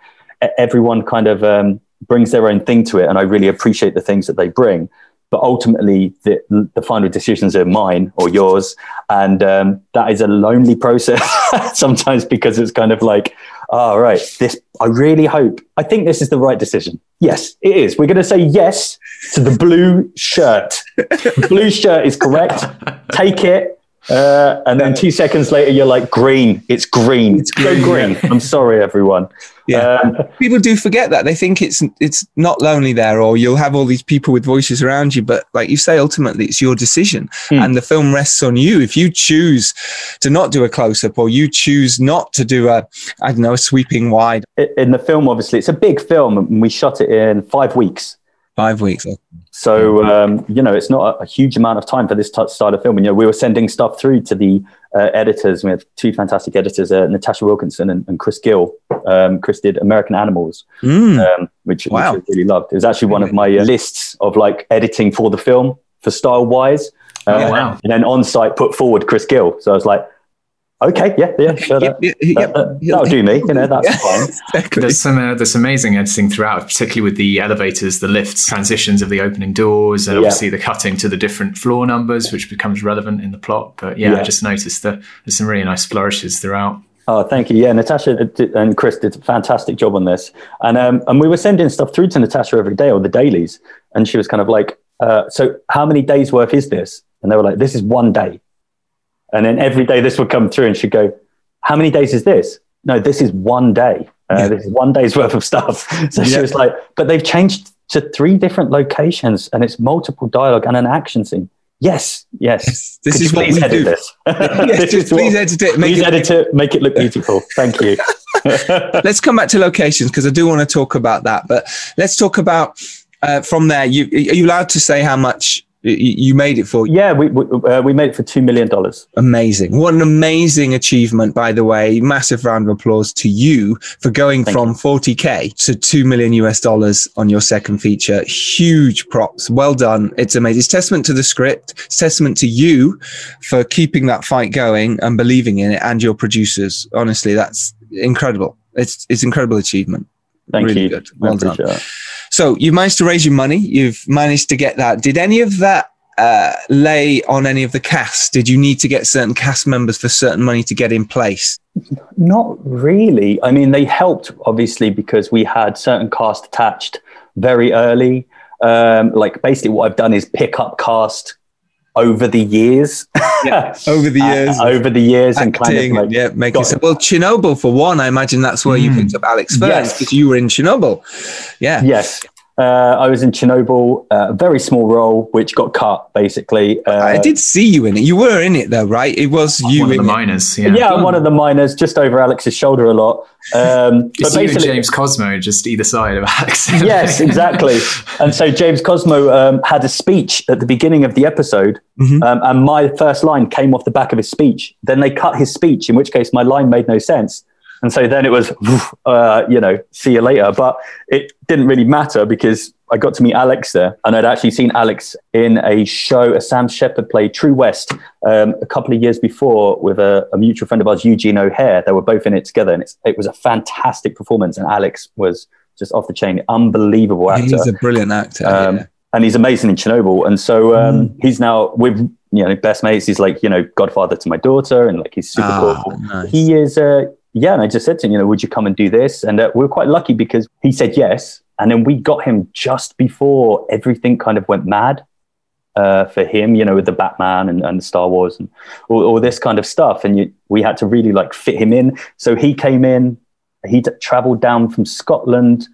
everyone kind of um, brings their own thing to it, and I really appreciate the things that they bring. But ultimately the, the final decisions are mine or yours and um, that is a lonely process sometimes because it's kind of like all oh, right this i really hope i think this is the right decision. Yes it is. We're going to say yes to the blue shirt. The blue shirt is correct. Take it uh, and then two seconds later you're like green. It's green. It's green, go green. i'm sorry everyone Yeah. Um, people do forget that. They think it's it's not lonely there or you'll have all these people with voices around you but like you say ultimately it's your decision. Hmm. and the film rests on you. If you choose to not do a close up or you choose not to do a i don't know a sweeping wide. In the film obviously it's a big film and we shot it in five weeks five weeks So um, you know, it's not a, a huge amount of time for this t- style of film. And you know, we were sending stuff through to the uh, editors. We have two fantastic editors, uh, Natasha Wilkinson and, and Chris Gill. Um, Chris did American Animals, Mm. um, which, Wow. which I really loved. It was actually one of my uh, lists of like editing for the film for style wise. Uh, Yeah. Wow. And then on site put forward Chris Gill. So I was like, okay, yeah, yeah, sure, Yep, that, yep, yep. that, will do me. You know, that's Yeah. fine. exactly. There's some uh, there's amazing editing throughout, particularly with the elevators, the lifts, transitions of the opening doors, and Yeah. obviously the cutting to the different floor numbers, which becomes relevant in the plot. But yeah, Yeah. I just noticed that there's some really nice flourishes throughout. Oh, thank you. Yeah, Natasha and Chris did a fantastic job on this, and um, and we were sending stuff through to Natasha every day or the dailies, and she was kind of like, uh, "So how many days worth is this?" And they were like, "This is one day," and then every day this would come through, and she'd go, "How many days is this?" No, this is one day. Uh, Yeah. This is one day's worth of stuff. So she was like, "But they've changed to three different locations, and it's multiple dialogue and an action scene." Yes, yes. Yes, this Could is what we edit do. this. Yes, This just what- please edit it make Please it edit it, make it look beautiful. Thank you. let's come back to locations because I do want to talk about that. But let's talk about Uh, from there, you are you allowed to say how much you made it for? Yeah, we we, uh, we made it for two million dollars. Amazing! What an amazing achievement, by the way. Massive round of applause to you for going Thank from 40k to two million US dollars on your second feature. Huge props. Well done. It's amazing. It's testament to the script. It's testament to you for keeping that fight going and believing in it, and your producers. Honestly, that's incredible. It's it's incredible achievement. Thank Really you. good. Well done. that. So you've managed to raise your money. You've managed to get that. Did any of that uh, lay on any of the cast? Did you need to get certain cast members for certain money to get in place? Not really. I mean, they helped obviously because we had certain cast attached very early. Um, like basically, what I've done is pick up cast over the years. Yeah, over the years, Uh, over the years, and kind acting, of like yeah, so- Well, Chernobyl for one. I imagine that's where you picked up Alex first Yes. because you were in Chernobyl. Yeah. Yes. Uh, I was in Chernobyl, uh, a very small role, which got cut basically. Uh, I did see you in it. You were in it though, right? It was you One of in the it. miners. Yeah. yeah, I'm one of the miners, just over Alex's shoulder a lot. Um, It's you and James Cosmo just either side of Alex. yes, exactly. And so James Cosmo um, had a speech at the beginning of the episode, Mhm. um, and my first line came off the back of his speech. Then they cut his speech, in which case my line made no sense. And so then it was, uh, you know, see you later. But it didn't really matter because I got to meet Alex there, and I'd actually seen Alex in a show, a Sam Shepard play, True West, um, a couple of years before with a, a mutual friend of ours, Eugene O'Hare. They were both in it together, and it's, it was a fantastic performance. And Alex was just off the chain, unbelievable actor He's a brilliant actor. um, yeah. and he's amazing in Chernobyl. And so um, he's now with you know best mates. He's like you know godfather to my daughter, and like he's super Ah, cool. nice. He is, uh, yeah. And I just said to him, you know, would you come and do this? And uh, we were quite lucky because he said yes, and then we got him just before everything kind of went mad. Uh, for him, you know, with the Batman and, and Star Wars and all, all this kind of stuff, and you, we had to really like fit him in. So he came in. He d- traveled down from Scotland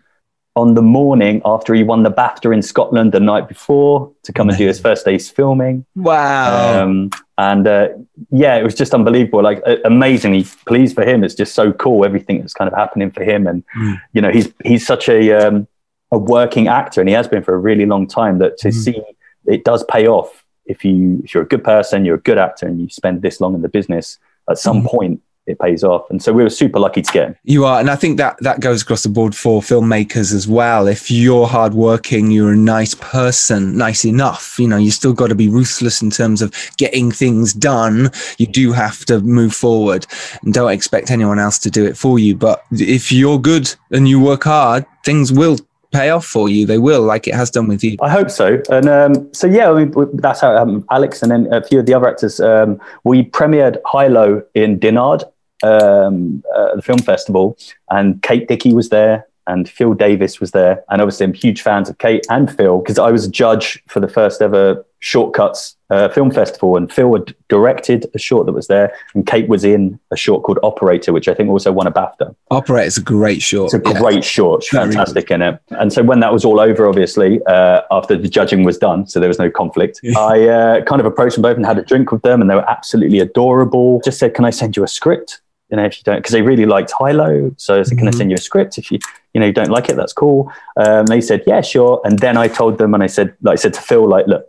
on the morning after he won the BAFTA in Scotland the night before to come and do his first day's filming. Wow. Um, and uh, yeah, it was just unbelievable. Like uh, amazingly pleased for him. It's just so cool everything that's kind of happening for him. And Mm. you know, he's he's such a um, a working actor, and he has been for a really long time. That to Mm. see it does pay off if you if you're a good person, you're a good actor, and you spend this long in the business. At some Mm. point, it pays off. And so we were super lucky to get him. You are, and I think that that goes across the board for filmmakers as well. If you're hardworking, you're a nice person, nice enough. You know, you still got to be ruthless in terms of getting things done. You do have to move forward, and don't expect anyone else to do it for you. But if you're good and you work hard, things will pay off for you. They will, like it has done with you. I hope so. And um, so, yeah, I mean, that's how um, Alex and then a few of the other actors, um, we premiered Hi-Lo in Dinard, um, uh, the film festival, and Kate Dickie was there. And Phil Davis was there. And obviously, I'm huge fans of Kate and Phil because I was a judge for the first ever Shortcuts uh, film festival. And Phil had directed a short that was there. And Kate was in a short called Operator, which I think also won a BAFTA. Operator's a great short. It's a Yeah. great short, Very fantastic in it. And so when that was all over, obviously, uh, after the judging was done, so there was no conflict, I uh, kind of approached them both and had a drink with them, and they were absolutely adorable. Just said, "Can I send you a script?" You know, if you don't, because they really liked Hi-Lo, so I said, "Can I Mhm. send you a script? If you, you know, you don't like it, that's cool." Um, they said, "Yeah, sure." And then I told them, and I said, like I said to Phil, like, "Look."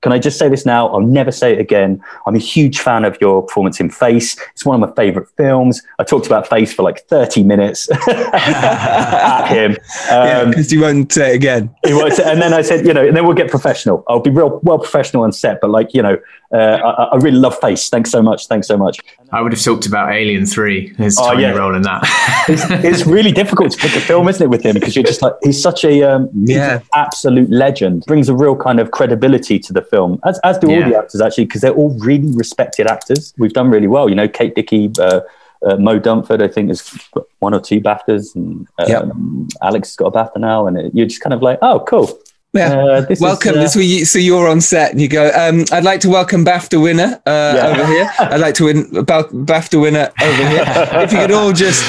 Can I just say this now? I'll never say it again. I'm a huge fan of your performance in Face. It's one of my favorite films. I talked about Face for like 30 minutes at him. Yeah, Um, because you won't say it again. he was- and then I said, you know, and then we'll get professional. I'll be real well professional on set, but like, you know, uh, I, I really love Face. Thanks so much. Thanks so much. I would have talked about Alien 3, his Oh, tiny yeah. role in that. It's, it's really difficult to pick a film, isn't it, with him? Because you're just like, he's such a um, he's Yeah. an absolute legend. Brings a real kind of credibility to the film, as, as do all the actors, actually, because they're all really respected actors. We've done really well. You know, Kate Dickie, uh, uh, Moe Dunford, I think, has got one or two BAFTAs, and Yep. um, Alex has got a BAFTA now. And it, you're just kind of like, oh, cool. Yeah. Uh, this is, welcome. uh, this where you, so you're on set and you go. Um, I'd like to welcome BAFTA winner uh, Yeah. over here. I'd like to win about BAFTA winner over here. if you could all just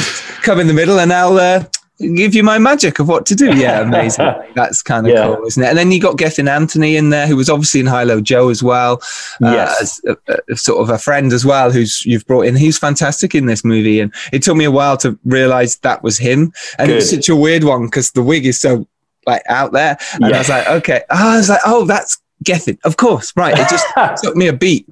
come in the middle, and I'll uh, give you my magic of what to do. Yeah, amazing. That's kind of Yeah. cool, isn't it? And then you got Gethin Anthony in there, who was obviously in Hi-Lo Joe as well. Uh, Yes. as a, a- sort of a friend as well, who's you've brought in. He's fantastic in this movie, and it took me a while to realize that was him. And it was such a weird one because the wig is so like out there. And Yeah. I was like, okay. Oh, I was like, oh, that's Gethin. Of course, right. It just took me a beat.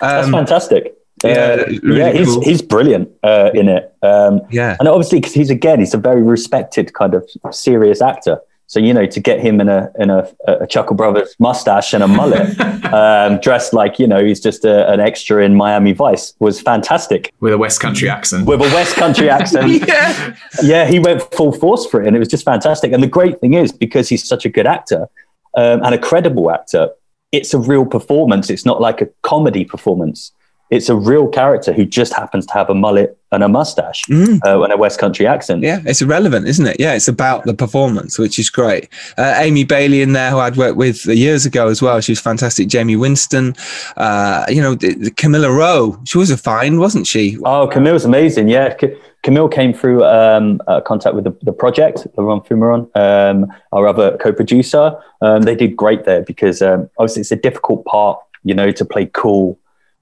That's Um, fantastic. yeah, Uh, really yeah, he's cool. he's brilliant uh, in it. Um, yeah. and obviously, because he's again, he's a very respected kind of serious actor. So you know, to get him in a in a, a Chuckle Brothers mustache and a mullet, um, dressed like you know he's just a, an extra in Miami Vice, was fantastic with a West Country accent. with a West Country accent. Yeah. yeah, he went full force for it, and it was just fantastic. And the great thing is, because he's such a good actor um, and a credible actor, it's a real performance. It's not like a comedy performance. It's a real character who just happens to have a mullet and a mustache Mm. uh, and a West Country accent. Yeah, it's irrelevant, isn't it? Yeah, it's about the performance, which is great. Uh, Amy Bailey in there, who I'd worked with years ago as well. She was fantastic. Jaime Winstone, uh, you know, Camille Rowe. She was a find, wasn't she? Oh, Camille's amazing. Yeah, C- Camille came through um, uh, contact with the, the project, Laurent Fumeron, um, our other co-producer. Um, they did great there because um, obviously it's a difficult part, you know, to play cool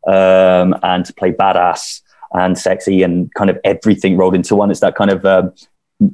um, and to play badass and sexy and kind of everything rolled into one. It's that kind of um,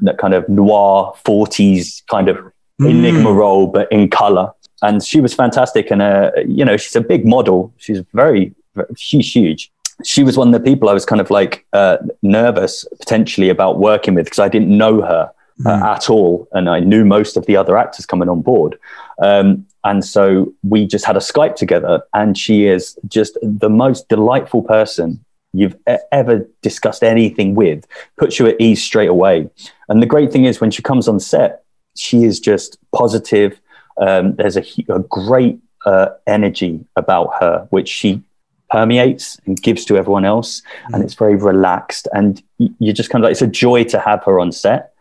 that kind of noir forties kind of enigma role, but in color. And she was fantastic. And uh, you know, she's a big model. She's very, she's huge. She was one of the people I was kind of like uh, nervous potentially about working with because I didn't know her uh, at all, and I knew most of the other actors coming on board. Um, and so we just had a Skype together, and she is just the most delightful person you've ever discussed anything with. Puts you at ease straight away. And the great thing is when she comes on set, she is just positive. Um, there's a, a great uh, energy about her, which she permeates and gives to everyone else. And it's very relaxed. And you're just kind of like, it's a joy to have her on set.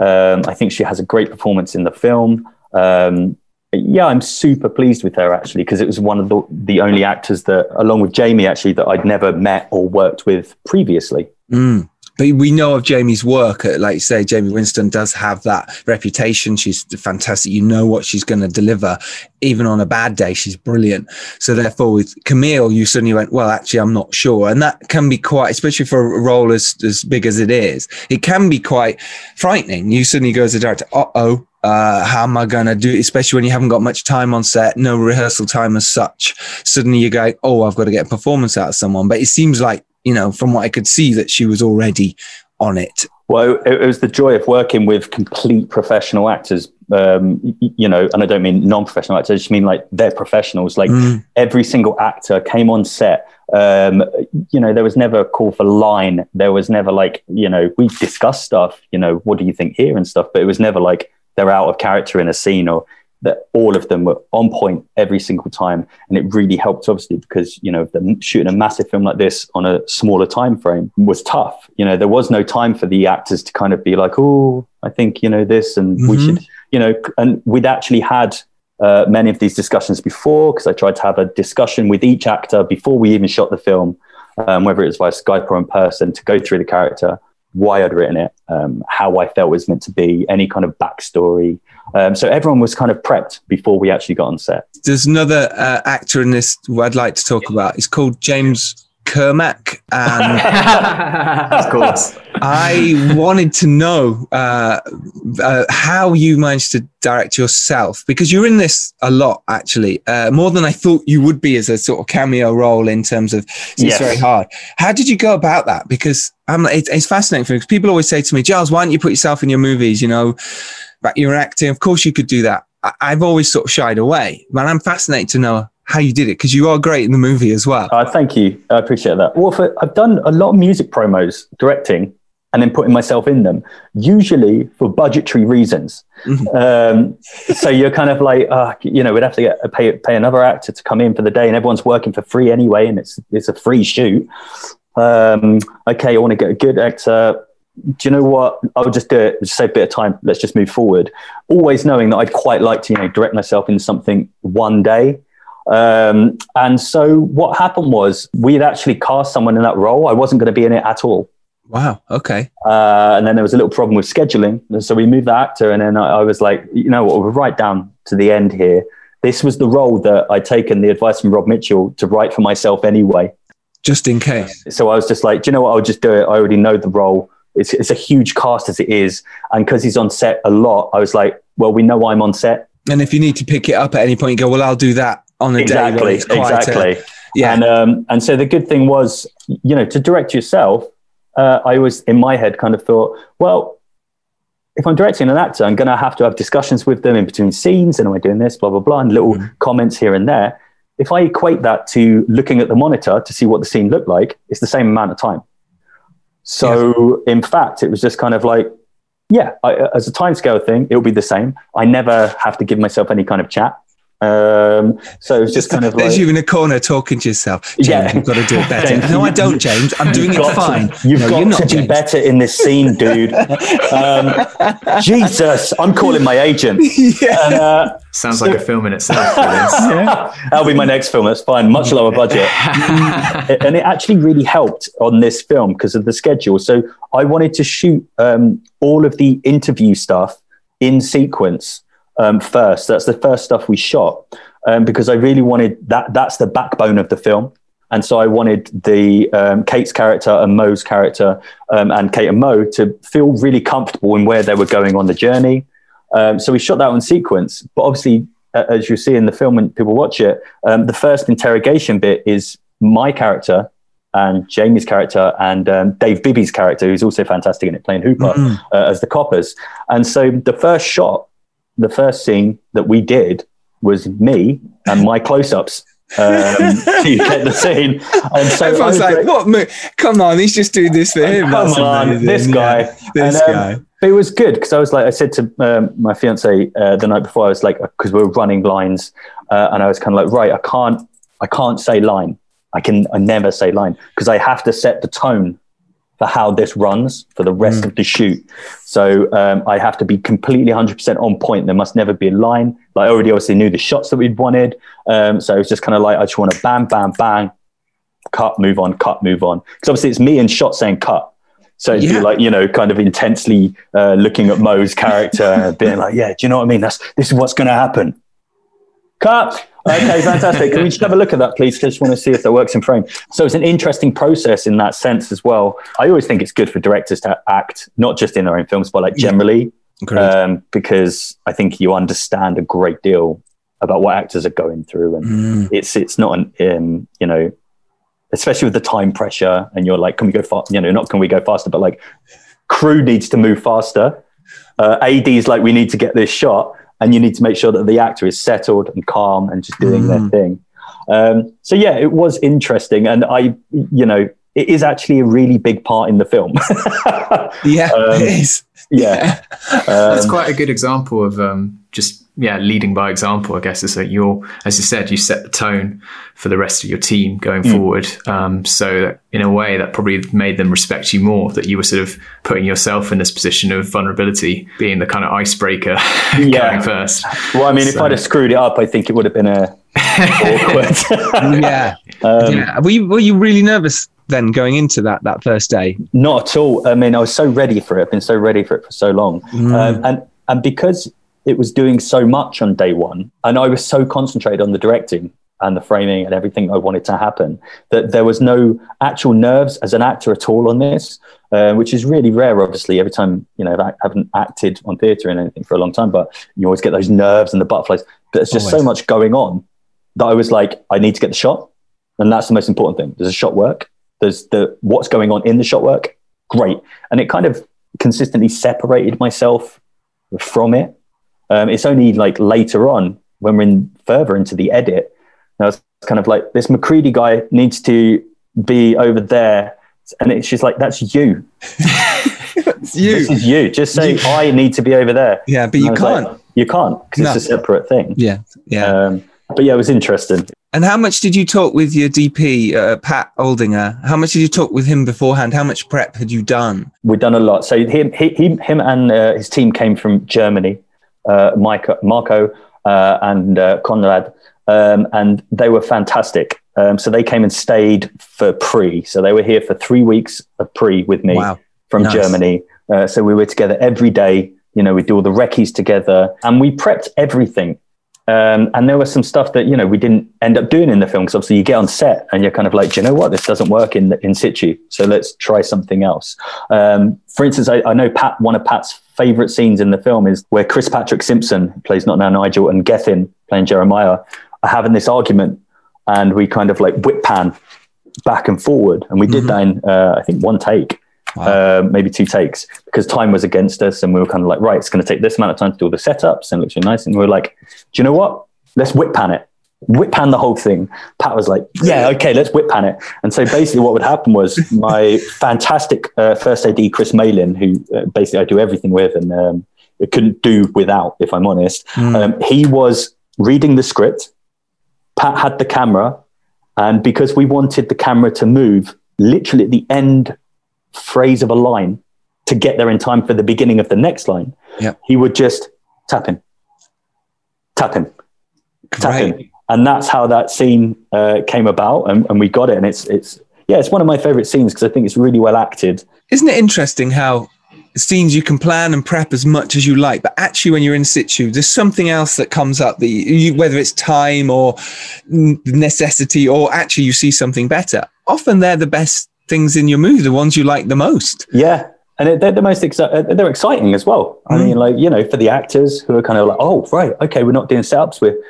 Um, I think she has a great performance in the film. Um, yeah, I'm super pleased with her actually because it was one of the, the only actors that, along with Jamie, actually that I'd never met or worked with previously. Mm. But we know of Jamie's work. uh, Like you say, Jaime Winstone does have that reputation. She's fantastic. You know what she's going to deliver. Even on a bad day, she's brilliant. So therefore, with Camille, you suddenly went, well, actually, I'm not sure. And that can be quite, especially for a role as, as big as it is, it can be quite frightening. You suddenly go as a director, uh-oh, uh, how am I going to do it? Especially when you haven't got much time on set, no rehearsal time as such. Suddenly you're going, oh, I've got to get a performance out of someone. But it seems like, you know, from what I could see, that she was already on it. Well, it, was the joy of working with complete professional actors, um, you know, and I don't mean non-professional actors, I just mean like they're professionals. Like Mm. every single actor came on set. Um, you know, there was never a call for line. There was never like, you know, we discussed stuff, you know, what do you think here and stuff, but it was never like they're out of character in a scene or that all of them were on point every single time. And it really helped obviously because, you know, the, shooting a massive film like this on a smaller time frame was tough. You know, there was no time for the actors to kind of be like, oh, I think, you know, this and we Mhm. should, you know, and we'd actually had uh, many of these discussions before because I tried to have a discussion with each actor before we even shot the film, um, whether it was via Skype or in person, to go through the character, why I'd written it, um, how I felt it was meant to be, any kind of backstory. Um, so everyone was kind of prepped before we actually got on set. There's another uh, actor in this who I'd like to talk about. It's called James Kermack. And of course. I wanted to know uh, uh, how you managed to direct yourself because you're in this a lot, actually, uh, more than I thought you would be as a sort of cameo role in terms of it's Yes. very hard. How did you go about that? Because um, it, it's fascinating for me because people always say to me, Giles, why don't you put yourself in your movies? You know, but you're acting. Of course, you could do that. I, I've always sort of shied away, but I'm fascinated to know how you did it because you are great in the movie as well. Uh, thank you. I appreciate that. Well, for, I've done a lot of music promos, directing, and then putting myself in them, usually for budgetary reasons. Um, so you're kind of like, uh, you know, we'd have to get pay pay another actor to come in for the day, and everyone's working for free anyway, and it's it's a free shoot. Um, okay, I want to get a good actor. Do you know what? I'll just do it. Just save a bit of time. Let's just move forward. Always knowing that I'd quite like to, you know, direct myself in something one day. Um, and so what happened was we had actually cast someone in that role. I wasn't going to be in it at all. Wow. Okay. Uh, and then there was a little problem with scheduling. And so we moved the actor. And then I, I was like, you know what, we're right down to the end here. This was the role that I'd taken the advice from Rob Mitchell to write for myself anyway. Just in case. So I was just like, do you know what? I'll just do it. I already know the role. It's, it's a huge cast as it is. And because he's on set a lot, I was like, well, we know I'm on set. And if you need to pick it up at any point, you go, well, I'll do that on day. Exactly, it's exactly. Yeah. And um, and so the good thing was, you know, to direct yourself. Uh, I was in my head, kind of thought, well, if I'm directing an actor, I'm going to have to have discussions with them in between scenes, and am I doing this, blah blah blah, and little Mm-hmm. comments here and there. If I equate that to looking at the monitor to see what the scene looked like, it's the same amount of time. So in fact, it was just kind of like, yeah, I, as a time scale thing, it'll be the same. I never have to give myself any kind of chat. Um, so it's just kind of like, There's you in a corner talking to yourself. James, Yeah. you've got to do it better. James, no, I don't, James. I'm doing it got to- fine. you've no, got you're not, to be James. better in this scene, dude. um, Jesus, I'm calling my agent. And, uh, Sounds like a film in itself. it is. that'll be my next film. That's fine. Much lower budget. and it actually really helped on this film because of the schedule. So I wanted to shoot um, all of the interview stuff in sequence um, first. That's the first stuff we shot um, because I really wanted that. That's the backbone of the film. And so I wanted the um, Kate's character and Moe's character um, and Kate and Mo to feel really comfortable in where they were going on the journey. Um, so we shot that on sequence. But obviously, uh, as you see in the film when people watch it, um, the first interrogation bit is my character and Jamie's character and um, Dave Bibby's character, who's also fantastic in it, playing Hooper uh, as the coppers. And so the first shot, the first scene that we did was me and my close-ups um, to get the scene. And so I Everyone's was like, what? mo- Come on, he's just doing this for him. Come That's on, amazing. this Yeah, guy. This And, um, guy. It was good because I was like, I said to um, my fiance uh, the night before, I was like, because we are running lines, uh, and I was kind of like, right, I can't, I can't say line. I can, I never say line because I have to set the tone for how this runs for the rest of the shoot. So um, I have to be completely 100% on point. There must never be a line. Like I already obviously knew the shots that we'd wanted. Um, so it was just kind of like, I just want to bam, bam, bang, cut, move on, cut, move on. Because obviously it's me and shot saying cut. So it'd Yeah. be like, you know, kind of intensely uh, looking at Moe's character and being like, yeah, do you know what I mean? That's, this is what's going to happen. Cut. Okay, fantastic. Can we just have a look at that, please? Just want to see if that works in frame. So it's an interesting process in that sense as well. I always think it's good for directors to act, not just in their own films, but like generally, um, because I think you understand a great deal about what actors are going through, and Mm. it's it's not an um, you know, especially with the time pressure, and you're like, can we go fast? You know, not can we go faster, but like, crew needs to move faster. Uh, is like, we need to get this shot, and you need to make sure that the actor is settled and calm and just doing their thing. Um, so yeah, it was interesting, and I, you know, it is actually a really big part in the film. Yeah, um, it is. yeah, That's Um, quite a good example of um, just yeah leading by example. I guess is that you're, as you said, you set the tone for the rest of your team going Hmm. forward. Um, so that in a way, that probably made them respect you more. That you were sort of putting yourself in this position of vulnerability, being the kind of icebreaker Yeah. going first. Well, I mean, if I'd have screwed it up, I think it would have been a awkward. Yeah. Um, yeah. Were you, were you really nervous then going into that, that first day? Not at all. I mean, I was so ready for it. I've been so ready for it for so long, um, and and because it was doing so much on day one, and I was so concentrated on the directing and the framing and everything I wanted to happen that there was no actual nerves as an actor at all on this, uh, which is really rare. Obviously, every time you know I haven't acted on theatre and anything for a long time, but you always get those nerves and the butterflies. But there's just so much going on that I was like, I need to get the shot, and that's the most important thing. Does the shot work? Does the what's going on in the shot work? Great, and it kind of consistently separated myself from it. Um, it's only like later on when we're in further into the edit, and I was kind of like, this McCready guy needs to be over there, and it's just like that's you. It's you. This is you. Just say You- I need to be over there. Yeah, but you can't. you can't because No. it's a separate thing. Yeah. Yeah. Um, but yeah, it was interesting. And how much did you talk with your DP, uh, Pat Oldinger? How much did you talk with him beforehand? How much prep had you done? We've done a lot. So him, he, he, him and uh, his team came from Germany, uh, Mike, Marco uh, and uh, Conrad, um, and they were fantastic. Um, so they came and stayed for pre. So they were here for three weeks of pre with me Wow. from Nice. Germany. Uh, so we were together every day. You know, we do all the recce's together, and we prepped everything Um, and there was some stuff that you know we didn't end up doing in the film because obviously you get on set and you're kind of like, Do you know what, this doesn't work in in situ, so let's try something else. Um, for instance, I, I, know Pat. One of Pat's favorite scenes in the film is where Chris Patrick Simpson plays not now Nigel and Gethin playing Jeremiah are having this argument, and we kind of like whip pan back and forward, and we did mm-hmm. that in uh, I think one take. Wow. Uh, maybe two takes because time was against us and we were kind of like, right, it's going to take this amount of time to do all the setups and it looks really nice. And we were like, do you know what? Let's whip pan it. Whip pan the whole thing. Pat was like, yeah, okay, let's whip pan it. And so basically what would happen was my fantastic uh, first AD, Chris Malin, who uh, basically I do everything with and um, it couldn't do without, if I'm honest. Mm. Um, he was reading the script. Pat had the camera. And because we wanted the camera to move literally at the end phrase of a line to get there in time for the beginning of the next line, yeah. he would just tap him, tap him, tap him. And that's how that scene uh, came about. And, and we got it. And it's, it's, yeah, it's one of my favorite scenes because I think it's really well acted. Isn't it interesting how scenes you can plan and prep as much as you like, but actually when you're in situ, there's something else that comes up that you, whether it's time or necessity, or actually you see something better. Often they're the best things in your movie, the ones you like the most. Yeah. And they're the most exci- they're exciting as well. Mm. I mean, like, you know, for the actors who are kind of like, oh, right, okay, we're not doing setups. We're,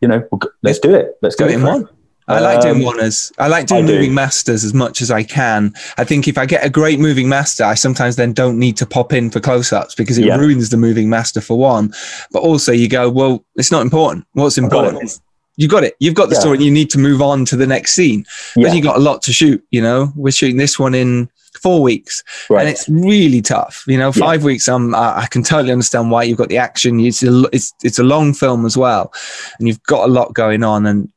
you know, let's do it. Let's do go it in one. I like doing um, oneers. I like doing I moving do. masters as much as I can. I think if I get a great moving master, I sometimes then don't need to pop in for close ups because it yeah. ruins the moving master for one. But also, you go, well, it's not important. What's important is you got it. You've got the yeah. story. You need to move on to the next scene. Yeah. But you got a lot to shoot. You know, we're shooting this one in four weeks, right. and it's really tough. You know, five yeah. weeks. Um, I, I, can totally understand why you've got the action. It's a, it's it's a long film as well, and you've got a lot going on. And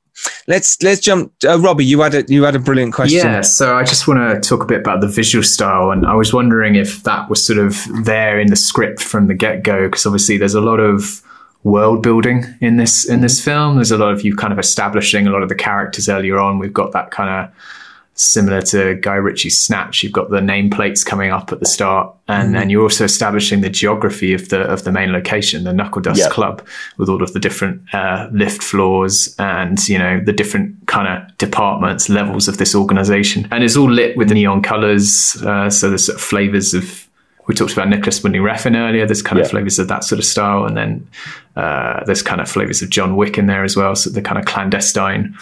let's let's jump. Uh, Robbie, you had a you had a brilliant question. Yeah, so I just want to talk a bit about the visual style, and I was wondering if that was sort of there in the script from the get go, because obviously there's a lot of world building in this in this film. There's a lot of you kind of establishing a lot of the characters earlier on. We've got that kind of similar to Guy Ritchie's Snatch. You've got the nameplates coming up at the start, and mm. then you're also establishing the geography of the of the main location, the Knuckledust yep. Club, with all of the different uh, lift floors and you know the different kind of departments, levels of this organization, and it's all lit with neon colors. Uh, so there's sort of flavors of we talked about Nicolas Winding Refn earlier. There's kind yeah. of flavors of that sort of style, and then uh, there's kind of flavors of John Wick in there as well. So the kind of clandestine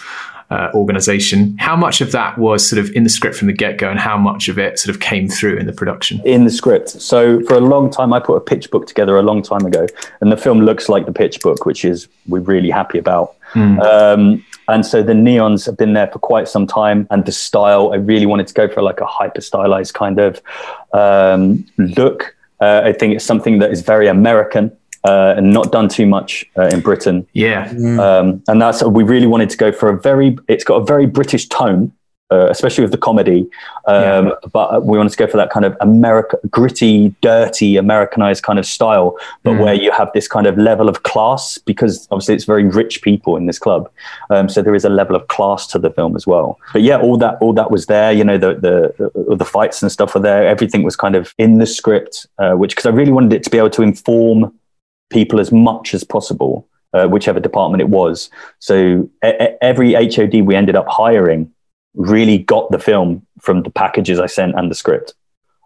uh, organization. How much of that was sort of in the script from the get go, and how much of it sort of came through in the production? In the script. So for a long time, I put a pitch book together a long time ago, and the film looks like the pitch book, which is we're really happy about. Mm. Um, and so the neons have been there for quite some time. And the style, I really wanted to go for like a hyper stylized kind of um, look. Uh, I think it's something that is very American. Uh, and not done too much uh, in Britain. Yeah, mm. um, and that's we really wanted to go for a very. It's got a very British tone, uh, especially with the comedy. Um, yeah. But we wanted to go for that kind of America, gritty, dirty, Americanized kind of style, but mm. where you have this kind of level of class because obviously it's very rich people in this club. Um, so there is a level of class to the film as well. But yeah, all that all that was there. You know, the the the fights and stuff were there. Everything was kind of in the script, uh, which because I really wanted it to be able to inform people as much as possible. Uh, whichever department it was. So every HOD we ended up hiring really got the film from the packages I sent and the script,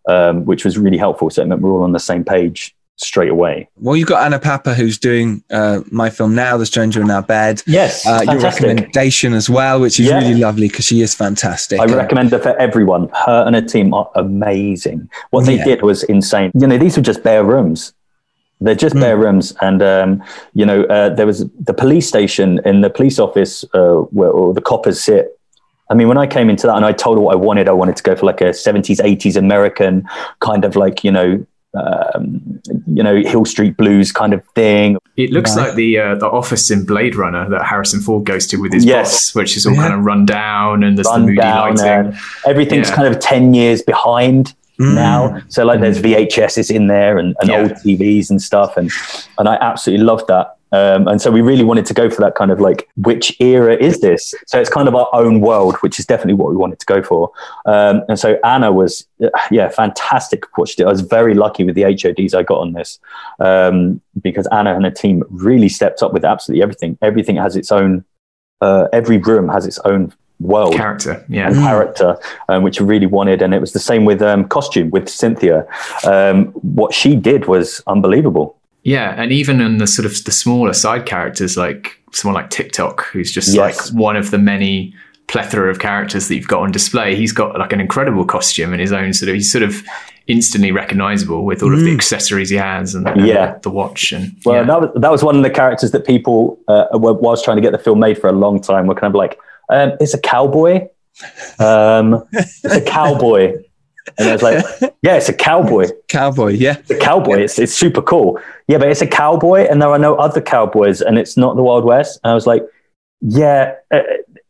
um, which was really helpful. So it meant we're all on the same page straight away. Well, you've got Anna Papa who's doing uh, my film now, The Stranger in Our Bed. Yes, uh, your recommendation as well, which is yeah. really lovely because she is fantastic. I recommend her for everyone. Her and her team are amazing. What they yeah. did was insane. You know, these were just bare rooms. They're just mm. bare rooms, and um, you know, uh, there was the police station in the police office uh, where the coppers sit I mean, when I came into that and I told her what I wanted, I wanted to go for like a 70s, 80s American kind of like, you know, um, you know, Hill Street Blues kind of thing. It looks like the uh, the office in Blade Runner that Harrison Ford goes to with his yes. boss, which is all yeah. kind of run down and there's run the moody down, lighting. everything's yeah. kind of 10 years behind mm. now. So like mm. there's VHSs in there and, and old TVs and stuff. And, and I absolutely loved that. Um, and so we really wanted to go for that kind of like, which era is this? So it's kind of our own world, which is definitely what we wanted to go for. Um, and so Anna was, uh, yeah, fantastic. Watched it. I was very lucky with the HODs I got on this um, because Anna and her team really stepped up with absolutely everything. Everything has its own. Uh, every room has its own world Character, yeah. and character, um, which I really wanted. And it was the same with um, costume with Cynthia. Um, what she did was unbelievable. Yeah, and even in the sort of the smaller side characters, like someone like TikTok, who's just Yes. like one of the many plethora of characters that you've got on display. He's got like an incredible costume and his own sort of. He's sort of instantly recognizable with all of the accessories he has and, and Mm. Yeah. the watch and Well, yeah. that was that was one of the characters that people, uh, were- whilst trying to get the film made for a long time, were kind of like, um, "It's a cowboy. Um, it's a cowboy." And I was like, "Yeah, it's a cowboy. Cowboy, yeah. It's a cowboy. It's it's super cool. Yeah, but it's a cowboy, and there are no other cowboys, and it's not the Wild West." And I was like, "Yeah, uh,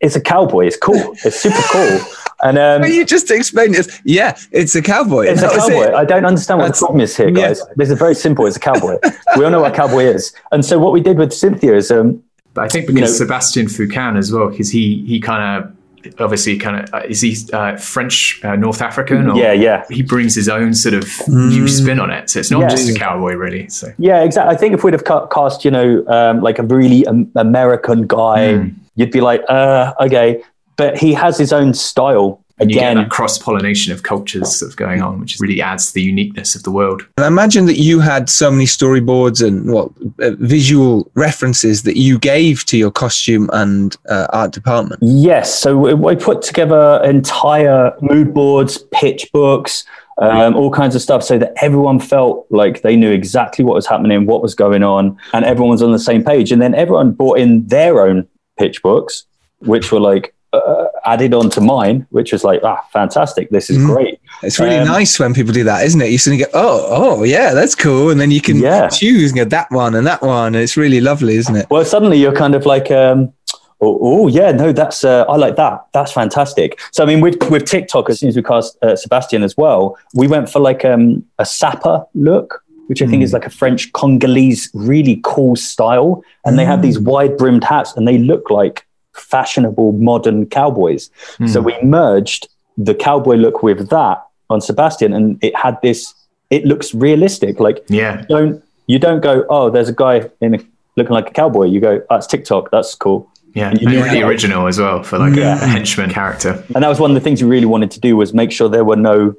it's a cowboy. It's cool. It's super cool." And um, you just explained it. Yeah, it's a cowboy. It's a was it. cowboy. I don't understand what That's- the problem is here, yeah. guys. This is very simple. It's a cowboy. we all know what a cowboy is. And so what we did with Cynthia is, um, But I think because know- Sébastien Foucan as well, because he he kind of obviously kind of uh, is he uh, French uh, North African or Yeah, yeah. he brings his own sort of new spin on it. So it's not Yeah. just a cowboy really. So yeah, exactly. I think if we'd have cast, you know, um, like a really um, American guy, you'd be like, uh, okay. But he has his own style. And you Again, get that cross pollination of cultures that's going on, which really adds to the uniqueness of the world. And I imagine that you had so many storyboards and what uh, visual references that you gave to your costume and uh, art department. Yes, so we, we put together entire mood boards, pitch books, um, all kinds of stuff, so that everyone felt like they knew exactly what was happening, what was going on, and everyone was on the same page. And then everyone brought in their own pitch books, which were like uh, added on to mine, which was like, ah, fantastic, this is great. It's really Um, nice when people do that, isn't it? You suddenly go, oh, oh, yeah, that's cool. And then you can Yeah. choose and go that one and that one. It's really lovely, isn't it? Well, suddenly you're kind of like, um, oh, oh, yeah, no, that's uh, I like that. That's fantastic. So I mean, with with TikTok, as soon as we cast uh, Sébastien as well, we went for like um, a sapeur look. Which I think is like a French Congolese, really cool style. And they have these wide brimmed hats and they look like fashionable modern cowboys. So hmm. we merged the cowboy look with that on Sébastien and it had this, it looks realistic. Like Yeah. don't you don't go oh there's a guy in a, looking like a cowboy you go that's tiktok that's cool Yeah, And you and really original as well for like Yeah. a, henchman character. and that was one of the things we really wanted to do was make sure there were no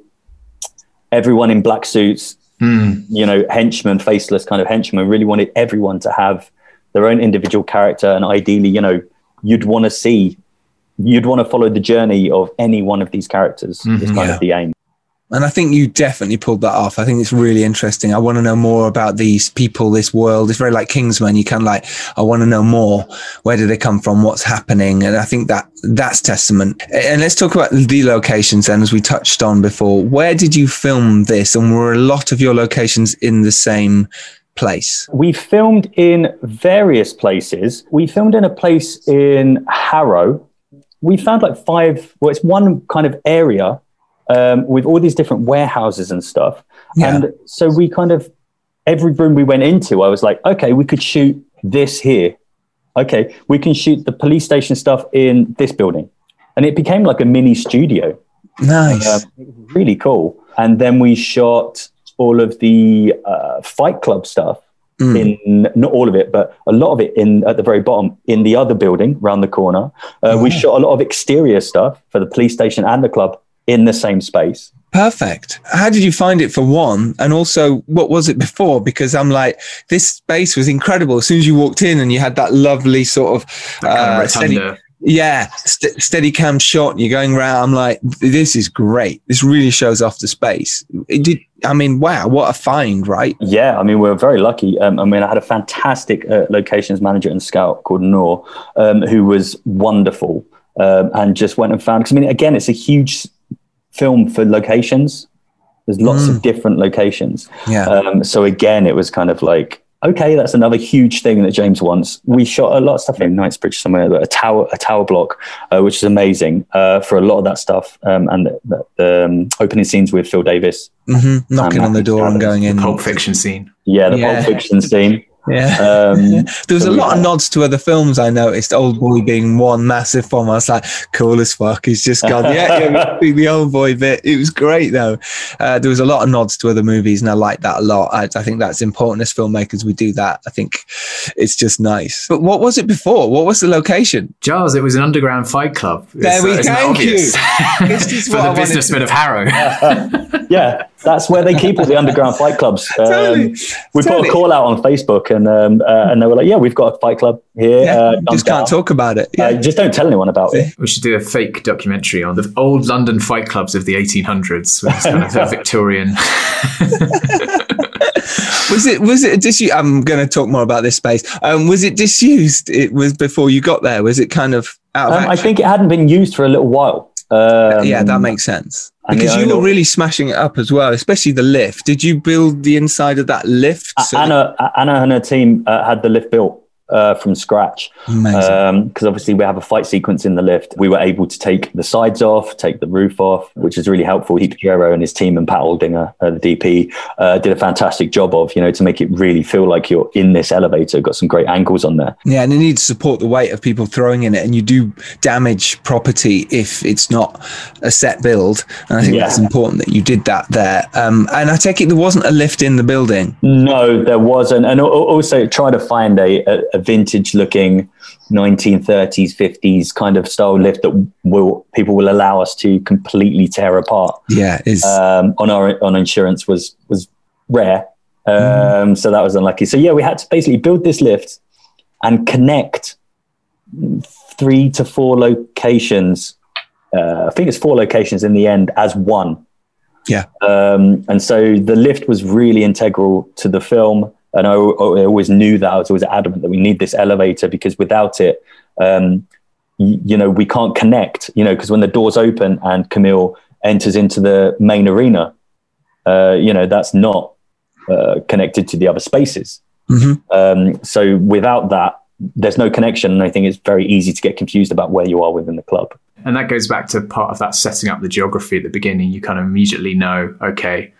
everyone in black suits hmm. you know henchmen faceless kind of henchmen We really wanted everyone to have their own individual character and ideally you know you'd want to see you'd want to follow the journey of any one of these characters is mm-hmm. kind Yeah. of the aim And I think you definitely pulled that off. I think it's really interesting. I want to know more about these people, this world. It's very like Kingsman. You kind of like, I want to know more. Where do they come from? What's happening? And I think that that's testament. And let's talk about the locations then, as we touched on before. Where did you film this? And were a lot of your locations in the same place? We filmed in various places. We filmed in a place in Harrow. We found like five, well, it's one kind of area um, with all these different warehouses and stuff. Yeah. And so we kind of, every room we went into, I was like, okay, we could shoot this here. Okay, we can shoot the police station stuff in this building. And it became like a mini studio. Nice. Um, really cool. And then we shot all of the uh, Fight Club stuff in not all of it, but a lot of it in at the very bottom in the other building around the corner. Uh, We shot a lot of exterior stuff for the police station and the club in the same space. Perfect. How did you find it for one? And also, what was it before? Because I'm like, this space was incredible. As soon as you walked in and you had that lovely sort of, That kind uh, of steady, rotunda. Yeah, st- steady cam shot. And you're going around. I'm like, this is great. This really shows off the space. It did. I mean, wow, what a find, right? Yeah, I mean, we are very lucky. Um, I mean, I had a fantastic uh, locations manager and scout called Noor, um, who was wonderful um, and just went and found. Because I mean, again, it's a huge film for locations. There's lots of different locations. Yeah. Um, so again, it was kind of like, okay, that's another huge thing that James wants. We shot a lot of stuff in Knightsbridge somewhere, a tower, a tower block, uh, which is amazing uh, for a lot of that stuff. Um, and the, the, the um, opening scenes with Phil Davis. hmm Knocking Um, on the door and going in. The Pulp Fiction scene. Yeah, the Yeah. Pulp Fiction scene. Yeah. Um, There was so a we lot of nods to other films I noticed. Old Boy being one massive film. I was like, cool as fuck. He's just gone. Yeah, yeah the Old Boy bit. It was great though. Uh, there was a lot of nods to other movies, and I like that a lot. I, I think that's important as filmmakers. We do that. I think it's just nice. But what was it before? What was the location? Giles, it was an underground fight club. There we Isn't that thank you. This is For what the wanted businessmen to- of Harrow. yeah, that's where they keep all the underground fight clubs. Um, Totally. we put a call out on Facebook, and um, uh, and they were like, "Yeah, we've got a fight club here." Yeah, uh, just can't talk about it. Uh, just don't tell anyone about it. We should do a fake documentary on the old London fight clubs of the 1800s with kind of Victorian. was it was it disused? I'm going to talk more about this space. Um, was it disused? It was before you got there. Was it kind of out of Um, I think it hadn't been used for a little while. Um, yeah, that makes sense. And Because you were really smashing it up as well, especially the lift. Did you build the inside of that lift? So Anna, Anna and her team uh, had the lift built uh, from scratch. Because obviously we have a fight sequence in the lift. We were able to take the sides off, take the roof off, which is really helpful. Pete Pedrero and his team and Pat Aldinger, uh, the DP, uh, did a fantastic job of, you know, to make it really feel like you're in this elevator. Got some great angles on there. yeah, and it needs to support the weight of people throwing in it, and you do damage property if it's not a set build. And I think Yeah. that's important that you did that there. Um, and I take it there wasn't a lift in the building. No, there wasn't. And also try to find a, a, a vintage looking 1930s, 50s kind of style lift that will people will allow us to completely tear apart. Yeah, is um, on our on insurance was was rare. Um, So that was unlucky. So yeah, we had to basically build this lift and connect three to four locations. Uh, I think it's four locations in the end as one. Yeah. Um, and so the lift was really integral to the film. And I, I always knew that I was always adamant that we need this elevator because without it, um, y- you know, we can't connect, you know, because when the doors open and Camille enters into the main arena, uh, you know, that's not uh, connected to the other spaces. Mhm. Um, so without that, there's no connection. And I think it's very easy to get confused about where you are within the club. And that goes back to part of that setting up the geography at the beginning. You kind of immediately know, okay,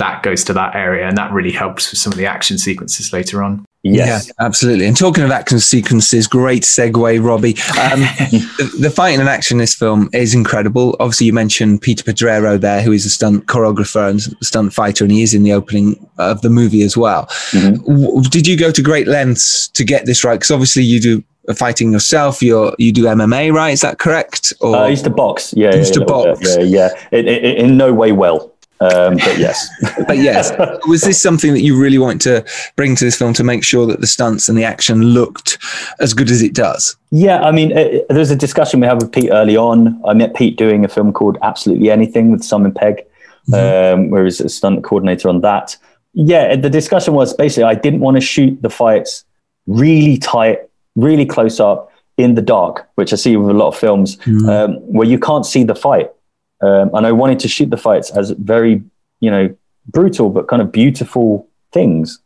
that goes to that area. And that really helps with some of the action sequences later on. Yes. Yeah, absolutely. And talking of action sequences, great segue, Robbie. Um, the, the fighting and action in this film is incredible. Obviously, you mentioned Peter Pedrero there, who is a stunt choreographer and stunt fighter, and he is in the opening of the movie as well. W- Did you go to great lengths to get this right? Because obviously, you do fighting yourself. You you do MMA, right? Is that correct? Or Uh, I used to box. Yeah. You used yeah, to a bit. box. Yeah. Yeah. It, it, it- in no way well. Um, but yes. but yes, was this something that you really want to bring to this film to make sure that the stunts and the action looked as good as it does? Yeah, I mean, uh, there's a discussion we had with Pete early on. I met Pete doing a film called Absolutely Anything with Simon Pegg, um, where he's a stunt coordinator on that. Yeah, the discussion was basically I didn't want to shoot the fights really tight, really close up in the dark, which I see with a lot of films um, where you can't see the fight. Um, and I wanted to shoot the fights as very, you know, brutal but kind of beautiful things.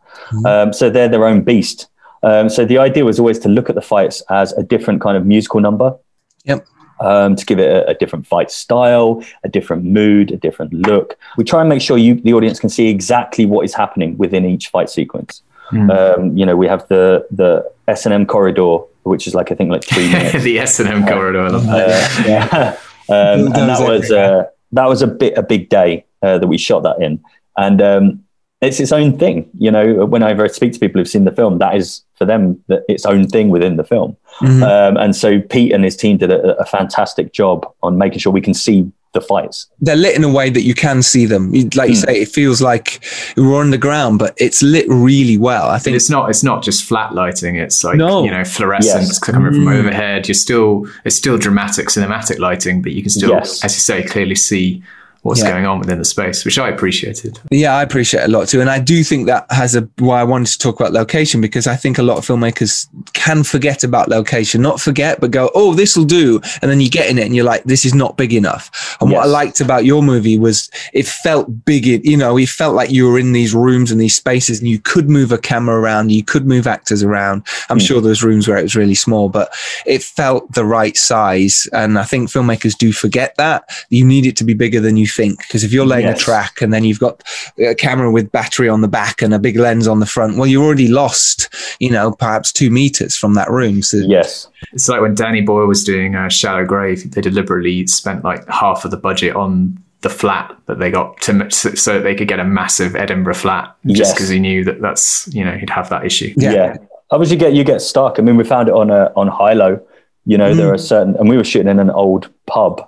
Um, so they're their own beast. Um, so the idea was always to look at the fights as a different kind of musical number. Yep. Um, to give it a, a different fight style, a different mood, a different look. We try and make sure you, the audience, can see exactly what is happening within each fight sequence. Um, you know, we have the the S and M corridor, which is like I think like three minutes. the S&M corridor. I love that. Uh, yeah. Um, and that was uh, that was a bit a big day uh, that we shot that in, and um, it's its own thing. You know, whenever I speak to people who've seen the film, that is for them the, its own thing within the film. Um, and so Pete and his team did a, a fantastic job on making sure we can see the fights. they're lit in a way that you can see them. Like you hmm. say, it feels like we're on the ground, but it's lit really well. I And think it's not it's not just flat lighting it's like No. you know fluorescence Yes. coming from mm. overhead you're still it's still dramatic cinematic lighting but you can still Yes. as you say clearly see what's Yeah. going on within the space which i appreciated Yeah, I appreciate it a lot too. And I do think that has a why I wanted to talk about location because I think a lot of filmmakers can forget about location, not forget, but go, oh, this will do. And then you get in it and you're like, this is not big enough. And what I liked about your movie was it felt big. You know, it felt like you were in these rooms and these spaces and you could move a camera around, you could move actors around. I'm hmm. sure there's rooms where it was really small, but it felt the right size. And I think filmmakers do forget that. You need it to be bigger than you think because if you're laying Yes. a track and then you've got a camera with battery on the back and a big lens on the front, well, you're already lost, you know, perhaps two meters from that room. So Yes. It's like when Danny Boyle was doing uh, Shallow Grave, they deliberately spent like half of the budget on the flat that they got to so so that they could get a massive Edinburgh flat just Yes. because he knew that that's you know he'd have that issue. Yeah. Yeah. Obviously, you get you get stuck. I mean, we found it on a on Hi-Lo. You know, there are certain, and we were shooting in an old pub.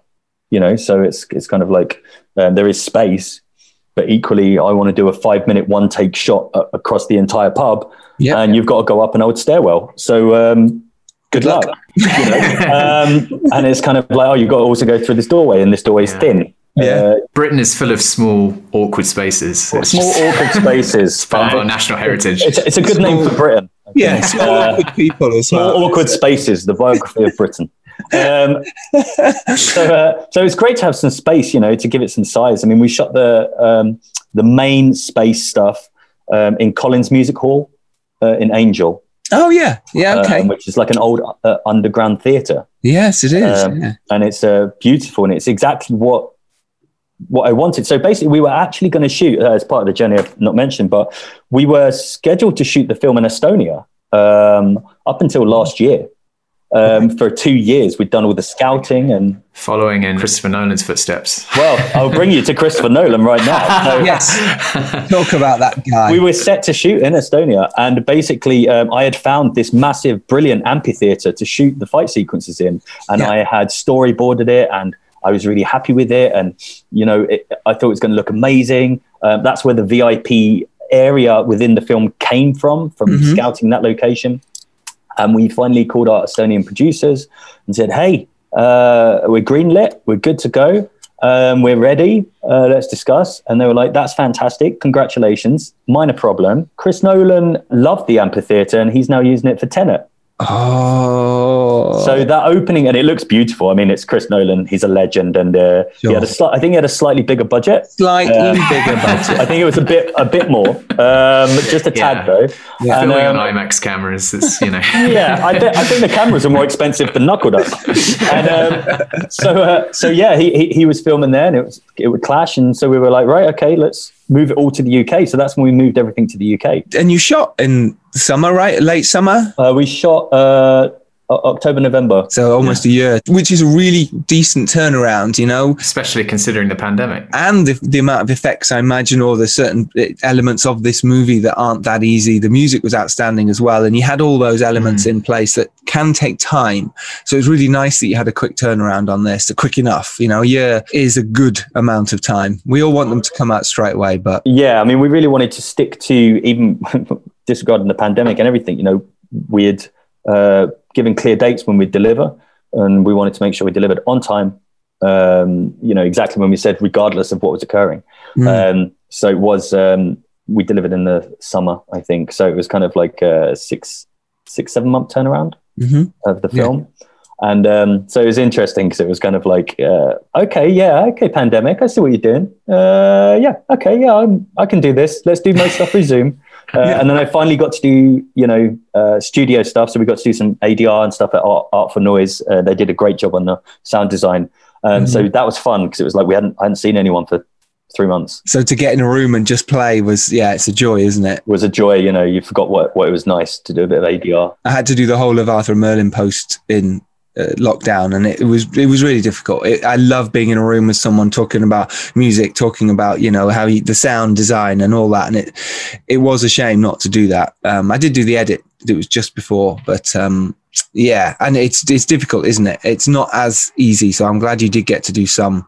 You know, so it's it's kind of like um, there is space, but equally, I want to do a five minute one take shot a- across the entire pub, Yeah. and you've got to go up an old stairwell. So um, good, luck. you know? um, and it's kind of like, oh, you've got to also go through this doorway, and this doorway is Yeah. thin. Yeah. Uh, Britain is full of small, awkward spaces. It's small just awkward spaces. part of our national heritage. It's, it's a good name for Britain. Yeah, small Uh, awkward people as Small well. awkward spaces, the biography of Britain. Um, so, uh, so it's great to have some space, you know, to give it some size. I mean, we shot the um, the main space stuff um, in Collins Music Hall uh, in Angel, Oh yeah, yeah, okay, um, which is like an old uh, underground theatre, yes, it is. um, yeah. and it's uh, beautiful, and it's exactly what what I wanted. So basically, we were actually going to shoot uh, as part of the journey I've not mentioned, but we were scheduled to shoot the film in Estonia um, up until last year. Um, for two years, we'd done all the scouting, and Following in Christopher Nolan's footsteps. well, I'll bring you to Christopher Nolan right now. So Yes, talk about that guy. we were set to shoot in Estonia, and basically, um, I had found this massive, brilliant amphitheater to shoot the fight sequences in, and Yeah. I had storyboarded it, and I was really happy with it, and you know, it, I thought it was going to look amazing. Um, that's where the VIP area within the film came from, from Mhm. scouting that location. And we finally called our Estonian producers and said, "Hey, uh, we're greenlit, we're good to go." Um, we're ready. Uh, let's discuss. And they were like, that's fantastic. Congratulations. Minor problem. Chris Nolan loved the amphitheater and he's now using it for Tenet. Oh, So that opening, and it looks beautiful. I mean, it's Chris Nolan. He's a legend. And uh, he had a sli- I think he had a slightly bigger budget. slightly uh, bigger budget. I think it was a bit, a bit more, um, just a tad though. Yeah. And, Filming um, on IMAX cameras, it's you know. yeah, I, th- I think the cameras are more expensive than Knuckledust. And um, so, uh, so yeah, he, he he was filming there, and it was it would clash, and so we were like, right, okay, let's move it all to the UK. So that's when we moved everything to the UK. and you shot in summer, right? Late summer. Uh, we shot uh, October, November. So almost a year, which is a really decent turnaround, you know, especially considering the pandemic. and the, the amount of effects I imagine, or the certain eh, elements of this movie that aren't that easy. The music was outstanding as well, and you had all those elements in place that can take time. So it's really nice that you had a quick turnaround on this, quick enough. You know, a year is a good amount of time. We all want them to come out straight away, but Yeah, I mean, we really wanted to stick to even disregarding the pandemic and everything. You know, weird. uh, given clear dates when we'd deliver, and we wanted to make sure we delivered on time. Um, you know, exactly when we said, regardless of what was occurring. Mm. Um, so it was. Um, we delivered in the summer, I think. So it was kind of like a six, six, seven month turnaround Mhm. of the Yeah. film. And um, so it was interesting because it was kind of like, uh, okay, yeah, okay, pandemic, I see what you're doing. Uh, yeah, okay, yeah, I'm, I can do this. Let's do most stuff through Zoom. Uh, And then I finally got to do, you know, uh, studio stuff. So we got to do some ADR and stuff at Art, Art for Noise. Uh, they did a great job on the sound design. Um, So that was fun because it was like we hadn't, I hadn't seen anyone for three months. so to get in a room and just play was, yeah, it's a joy, isn't it? It was a joy, you know, you forgot what, what it was nice to do a bit of ADR. I had to do the whole of Arthur Merlin post in lockdown, and it, was it was really difficult. It, I love being in a room with someone talking about music, talking about you know how he, the sound design and all that, and it it was a shame not to do that. Um, I did do the edit; it was just before, but um, yeah, and it's it's difficult, isn't it? It's not as easy. So I'm glad you did get to do some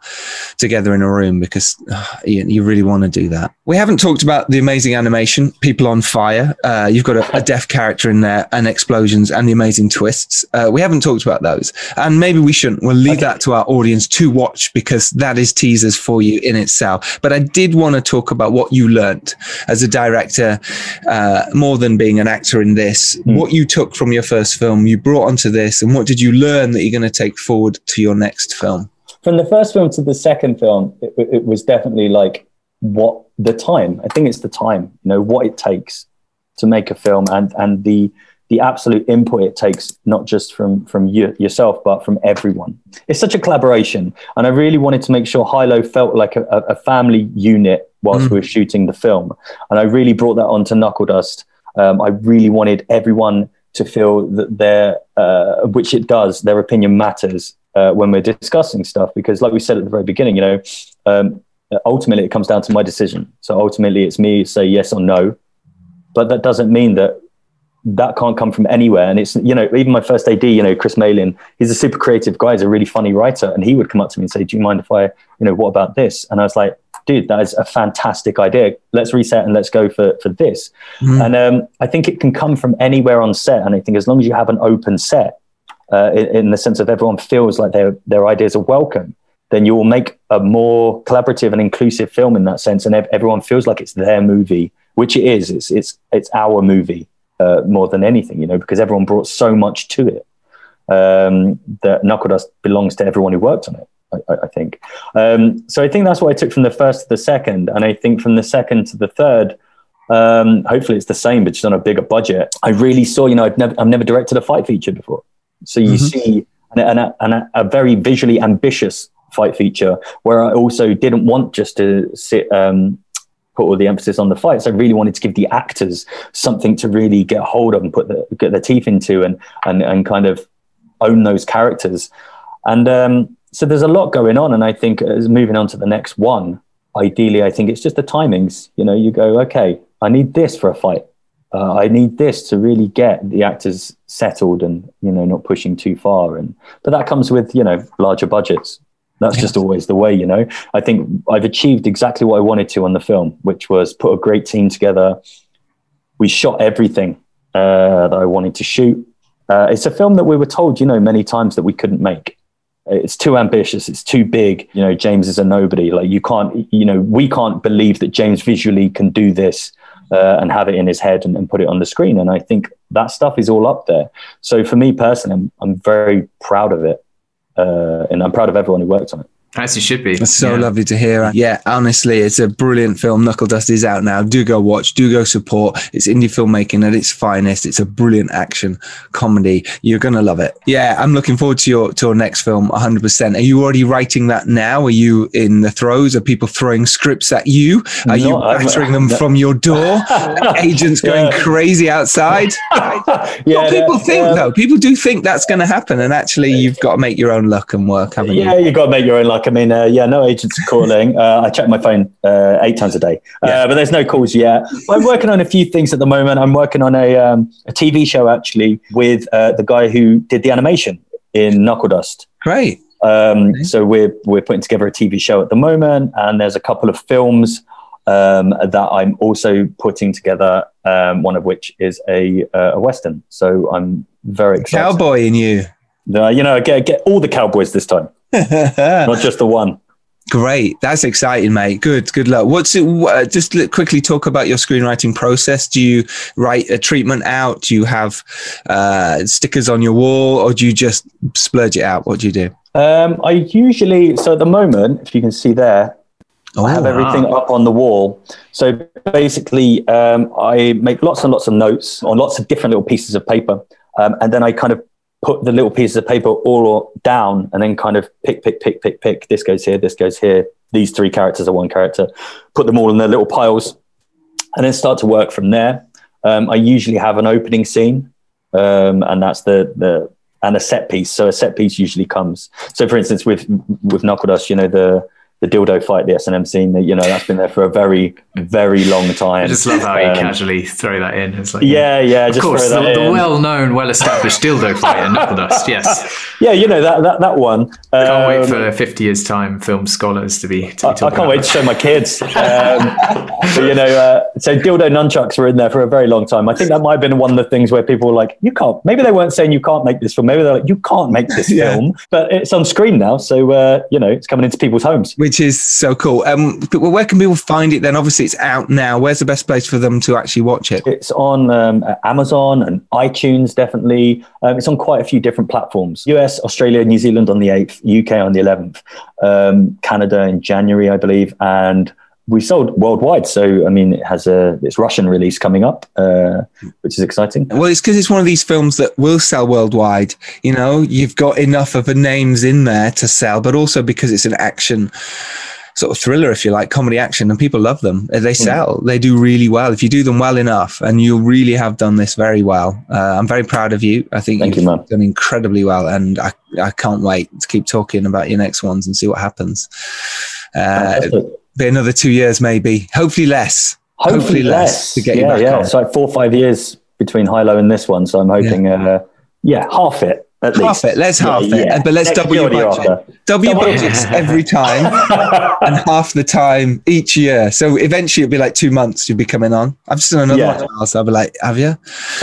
together in a room because uh, you, you really want to do that. We haven't talked about the amazing animation, people on fire. Uh, you've got a, a deaf character in there, and explosions, and the amazing twists. Uh, we haven't talked about those, and maybe we shouldn't. We'll leave that to our audience to watch because that is teasers for you in itself. But I did want to talk about what you learnt as a director, uh, more than being an actor in this. What you took from your first film, you brought onto this, and what did you learn that you're going to take forward to your next film? from the first film to the second film, it, it was definitely like what the time. I think it's the time, you know, what it takes to make a film and and the the absolute input it takes, not just from from you, yourself, but from everyone. It's such a collaboration, and I really wanted to make sure Hi-Lo felt like a, a family unit whilst Mm. we were shooting the film, and I really brought that onto Knuckledust. Um, I really wanted everyone to feel that their, uh, which it does, their opinion matters uh, when we're discussing stuff. Because, like we said at the very beginning, you know, um, ultimately it comes down to my decision. So ultimately, it's me say yes or no. But that doesn't mean that that can't come from anywhere. And it's, you know, even my first AD, you know, Chris Malin, he's a super creative guy. He's a really funny writer. And he would come up to me and say, do you mind if I, you know, what about this? And I was like, dude, that is a fantastic idea. Let's reset and let's go for, for this. Mm. And um, I think it can come from anywhere on set. And I think as long as you have an open set, uh, in, in the sense of everyone feels like their, their ideas are welcome, then you will make a more collaborative and inclusive film in that sense. And ev- everyone feels like it's their movie, which it is. It's, it's, it's our movie uh, more than anything, you know, because everyone brought so much to it um, that Knuckledust belongs to everyone who worked on it. I, I- think. Um, so I think that's what I took from the first to the second, and I think from the second to the third, um, hopefully it's the same, but just on a bigger budget. I really saw, you know, I've never, I've never directed a fight feature before, so you see, and, a- and, a, and a, a very visually ambitious fight feature where I also didn't want just to sit. Um, put all the emphasis on the fights. I really wanted to give the actors something to really get hold of and put the, get their teeth into and and and kind of own those characters. And um, so there's a lot going on. And I think as moving on to the next one, ideally, I think it's just the timings. You know, you go, okay, I need this for a fight. Uh, I need this to really get the actors settled and you know not pushing too far. And but that comes with you know larger budgets. That's just always the way, you know. I think I've achieved exactly what I wanted to on the film, which was put a great team together. We shot everything uh, that I wanted to shoot. Uh, it's a film that we were told, you know, many times that we couldn't make. It's too ambitious. It's too big. You know, James is a nobody. Like you can't, you know, we can't believe that James visually can do this uh, and have it in his head and, and put it on the screen. And I think that stuff is all up there. So for me personally, I'm, I'm very proud of it. Uh, and I'm proud of everyone who worked on it. As you should be. It's so Yeah. lovely to hear. Yeah, honestly, it's a brilliant film. Knuckledust is out now. Do go watch, do go support. It's indie filmmaking at its finest. It's a brilliant action comedy. You're going to love it. Yeah, I'm looking forward to your to your next film 100%. Are you already writing that now? Are you in the throes? Are people throwing scripts at you? Are you No, I'm- battering them from your door? Agents going Yeah. crazy outside? Yeah, What people think, um, though. People do think that's going to happen. And actually, you've got to make your own luck and work, haven't you? Yeah, you got to make your own luck. I mean, uh, yeah, no agents are calling. Uh, I check my phone uh, eight times a day, uh, but there's no calls yet. I'm working on a few things at the moment. I'm working on a, um, a TV show actually with uh, the guy who did the animation in Knuckledust. Great. Um, so we're we're putting together a TV show at the moment, and there's a couple of films um, that I'm also putting together. Um, one of which is a uh, a western. So I'm very excited. Cowboy in you. Uh, you know, get get all the cowboys this time, not just the one. Great, that's exciting, mate. Good, good luck. What's it? Uh, just quickly talk about your screenwriting process. Do you write a treatment out? Do you have uh, stickers on your wall, or do you just splurge it out? What do you do? Um, I usually, so at the moment, if you can see there, I have Oh, everything up on the wall. So basically, um, I make lots and lots of notes on lots of different little pieces of paper. Um, and then I kind of put the little pieces of paper all down and then kind of pick, pick, pick, pick, pick. This goes here, this goes here. These three characters are one character. Put them all in their little piles and then start to work from there. Um, I usually have an opening scene, um, and that's the the and a set piece. So a set piece usually comes. So for instance, with with Knuckledust, you know the the dildo fight, the S and M scene. You know that's been there for a very very long time. I just love how you Um, casually throw that in. It's like, Yeah, yeah. Of just course, throw the, that the in. well-known, well-established dildo fight in Knuckledust. Yes, Yeah, you know that that that one. can't Um, wait for 50 years' time film scholars to be. To be I, I can't about wait to show my kids. Um, but you know, uh, so dildo nunchucks were in there for a very long time. I think that might have been one of the things where people were like, "You can't." Maybe they weren't saying you can't make this film. Maybe they're like, "You can't make this Yeah. film," but it's on screen now, so uh, you know, it's coming into people's homes. Which is so cool. Um, but where can people find it? Then obviously it's out now. Where's the best place for them to actually watch it? It's on um, Amazon and iTunes, definitely. Um, it's on quite a few different platforms US, Australia, New Zealand on the 8th, UK on the 11th, um, Canada in January, I believe, and we sold worldwide. So I mean, it has a its Russian release coming up, uh, which is exciting. Well, it's because it's one of these films that will sell worldwide. You know, you've got enough of the names in there to sell, but also because it's an action sort of thriller, if you like, comedy action, and people love them. They sell. They do really well. If you do them well enough, and you really have done this very well, uh, I'm very proud of you. I think Thank you've you, done incredibly well, and I, I can't wait to keep talking about your next ones and see what happens. Uh. Be another two years, maybe. Hopefully less. Hopefully, less to get yeah, you back yeah. on. It's like four or five years between Hi-Lo and this one, so I'm hoping, yeah, uh, yeah half it at half least. it. Let's Yeah, half it, yeah. but let's Next double your year or the year budget. Double your budgets every time, and half the time each year. So eventually it'll be like two months. You'll be coming on. I've just done another Yeah. one, Charles. I'll be like, have you?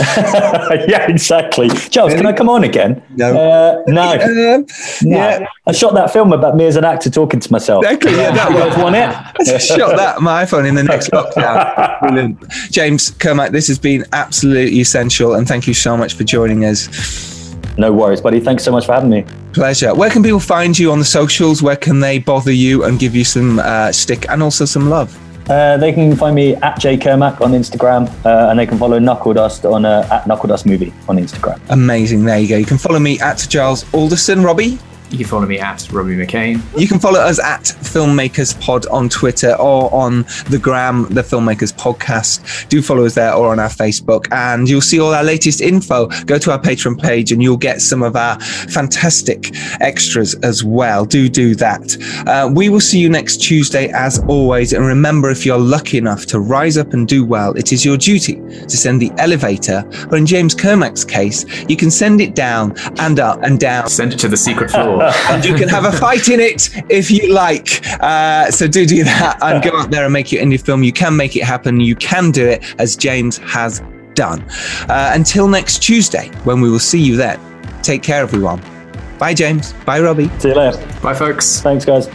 yeah, exactly. Charles, can I come on again? No. Uh, no. Um, No. yeah. I shot that film about me as an actor talking to myself. Exactly. Yeah, that You one. it? I shot that on my iPhone in the next lockdown. Brilliant. James Kermack, this has been absolutely essential, and thank you so much for joining us. No worries, buddy. Thanks so much for having me. Pleasure. Where can people find you on the socials? Where can they bother you and give you some uh, stick and also some love? Uh, they can find me at J Kermack on Instagram, uh, and they can follow Knuckledust on uh, at Knuckledust Movie on Instagram. Amazing. There you go. You can follow me at Giles Alderson. Robbie? You can follow me at Robbie McCain. You can follow us at Filmmakers Pod on Twitter or on the gram, the Filmmakers Podcast. Do follow us there or on our Facebook, and you'll see all our latest info. Go to our Patreon page, and you'll get some of our fantastic extras as well. Do do that. Uh, we will see you next Tuesday, as always. And remember, if you're lucky enough to rise up and do well, it is your duty to send the elevator, or in James Kermack's case, you can send it down and up and down Send it to the secret floor. and you can have a fight in it if you like. Uh, so do do that and go out there and make your indie film. You can make it happen. You can do it as James has done. Uh, until next Tuesday, when we will see you then. Take care, everyone. Bye, James. Bye, Robbie. See you later. Bye, folks. Thanks, guys.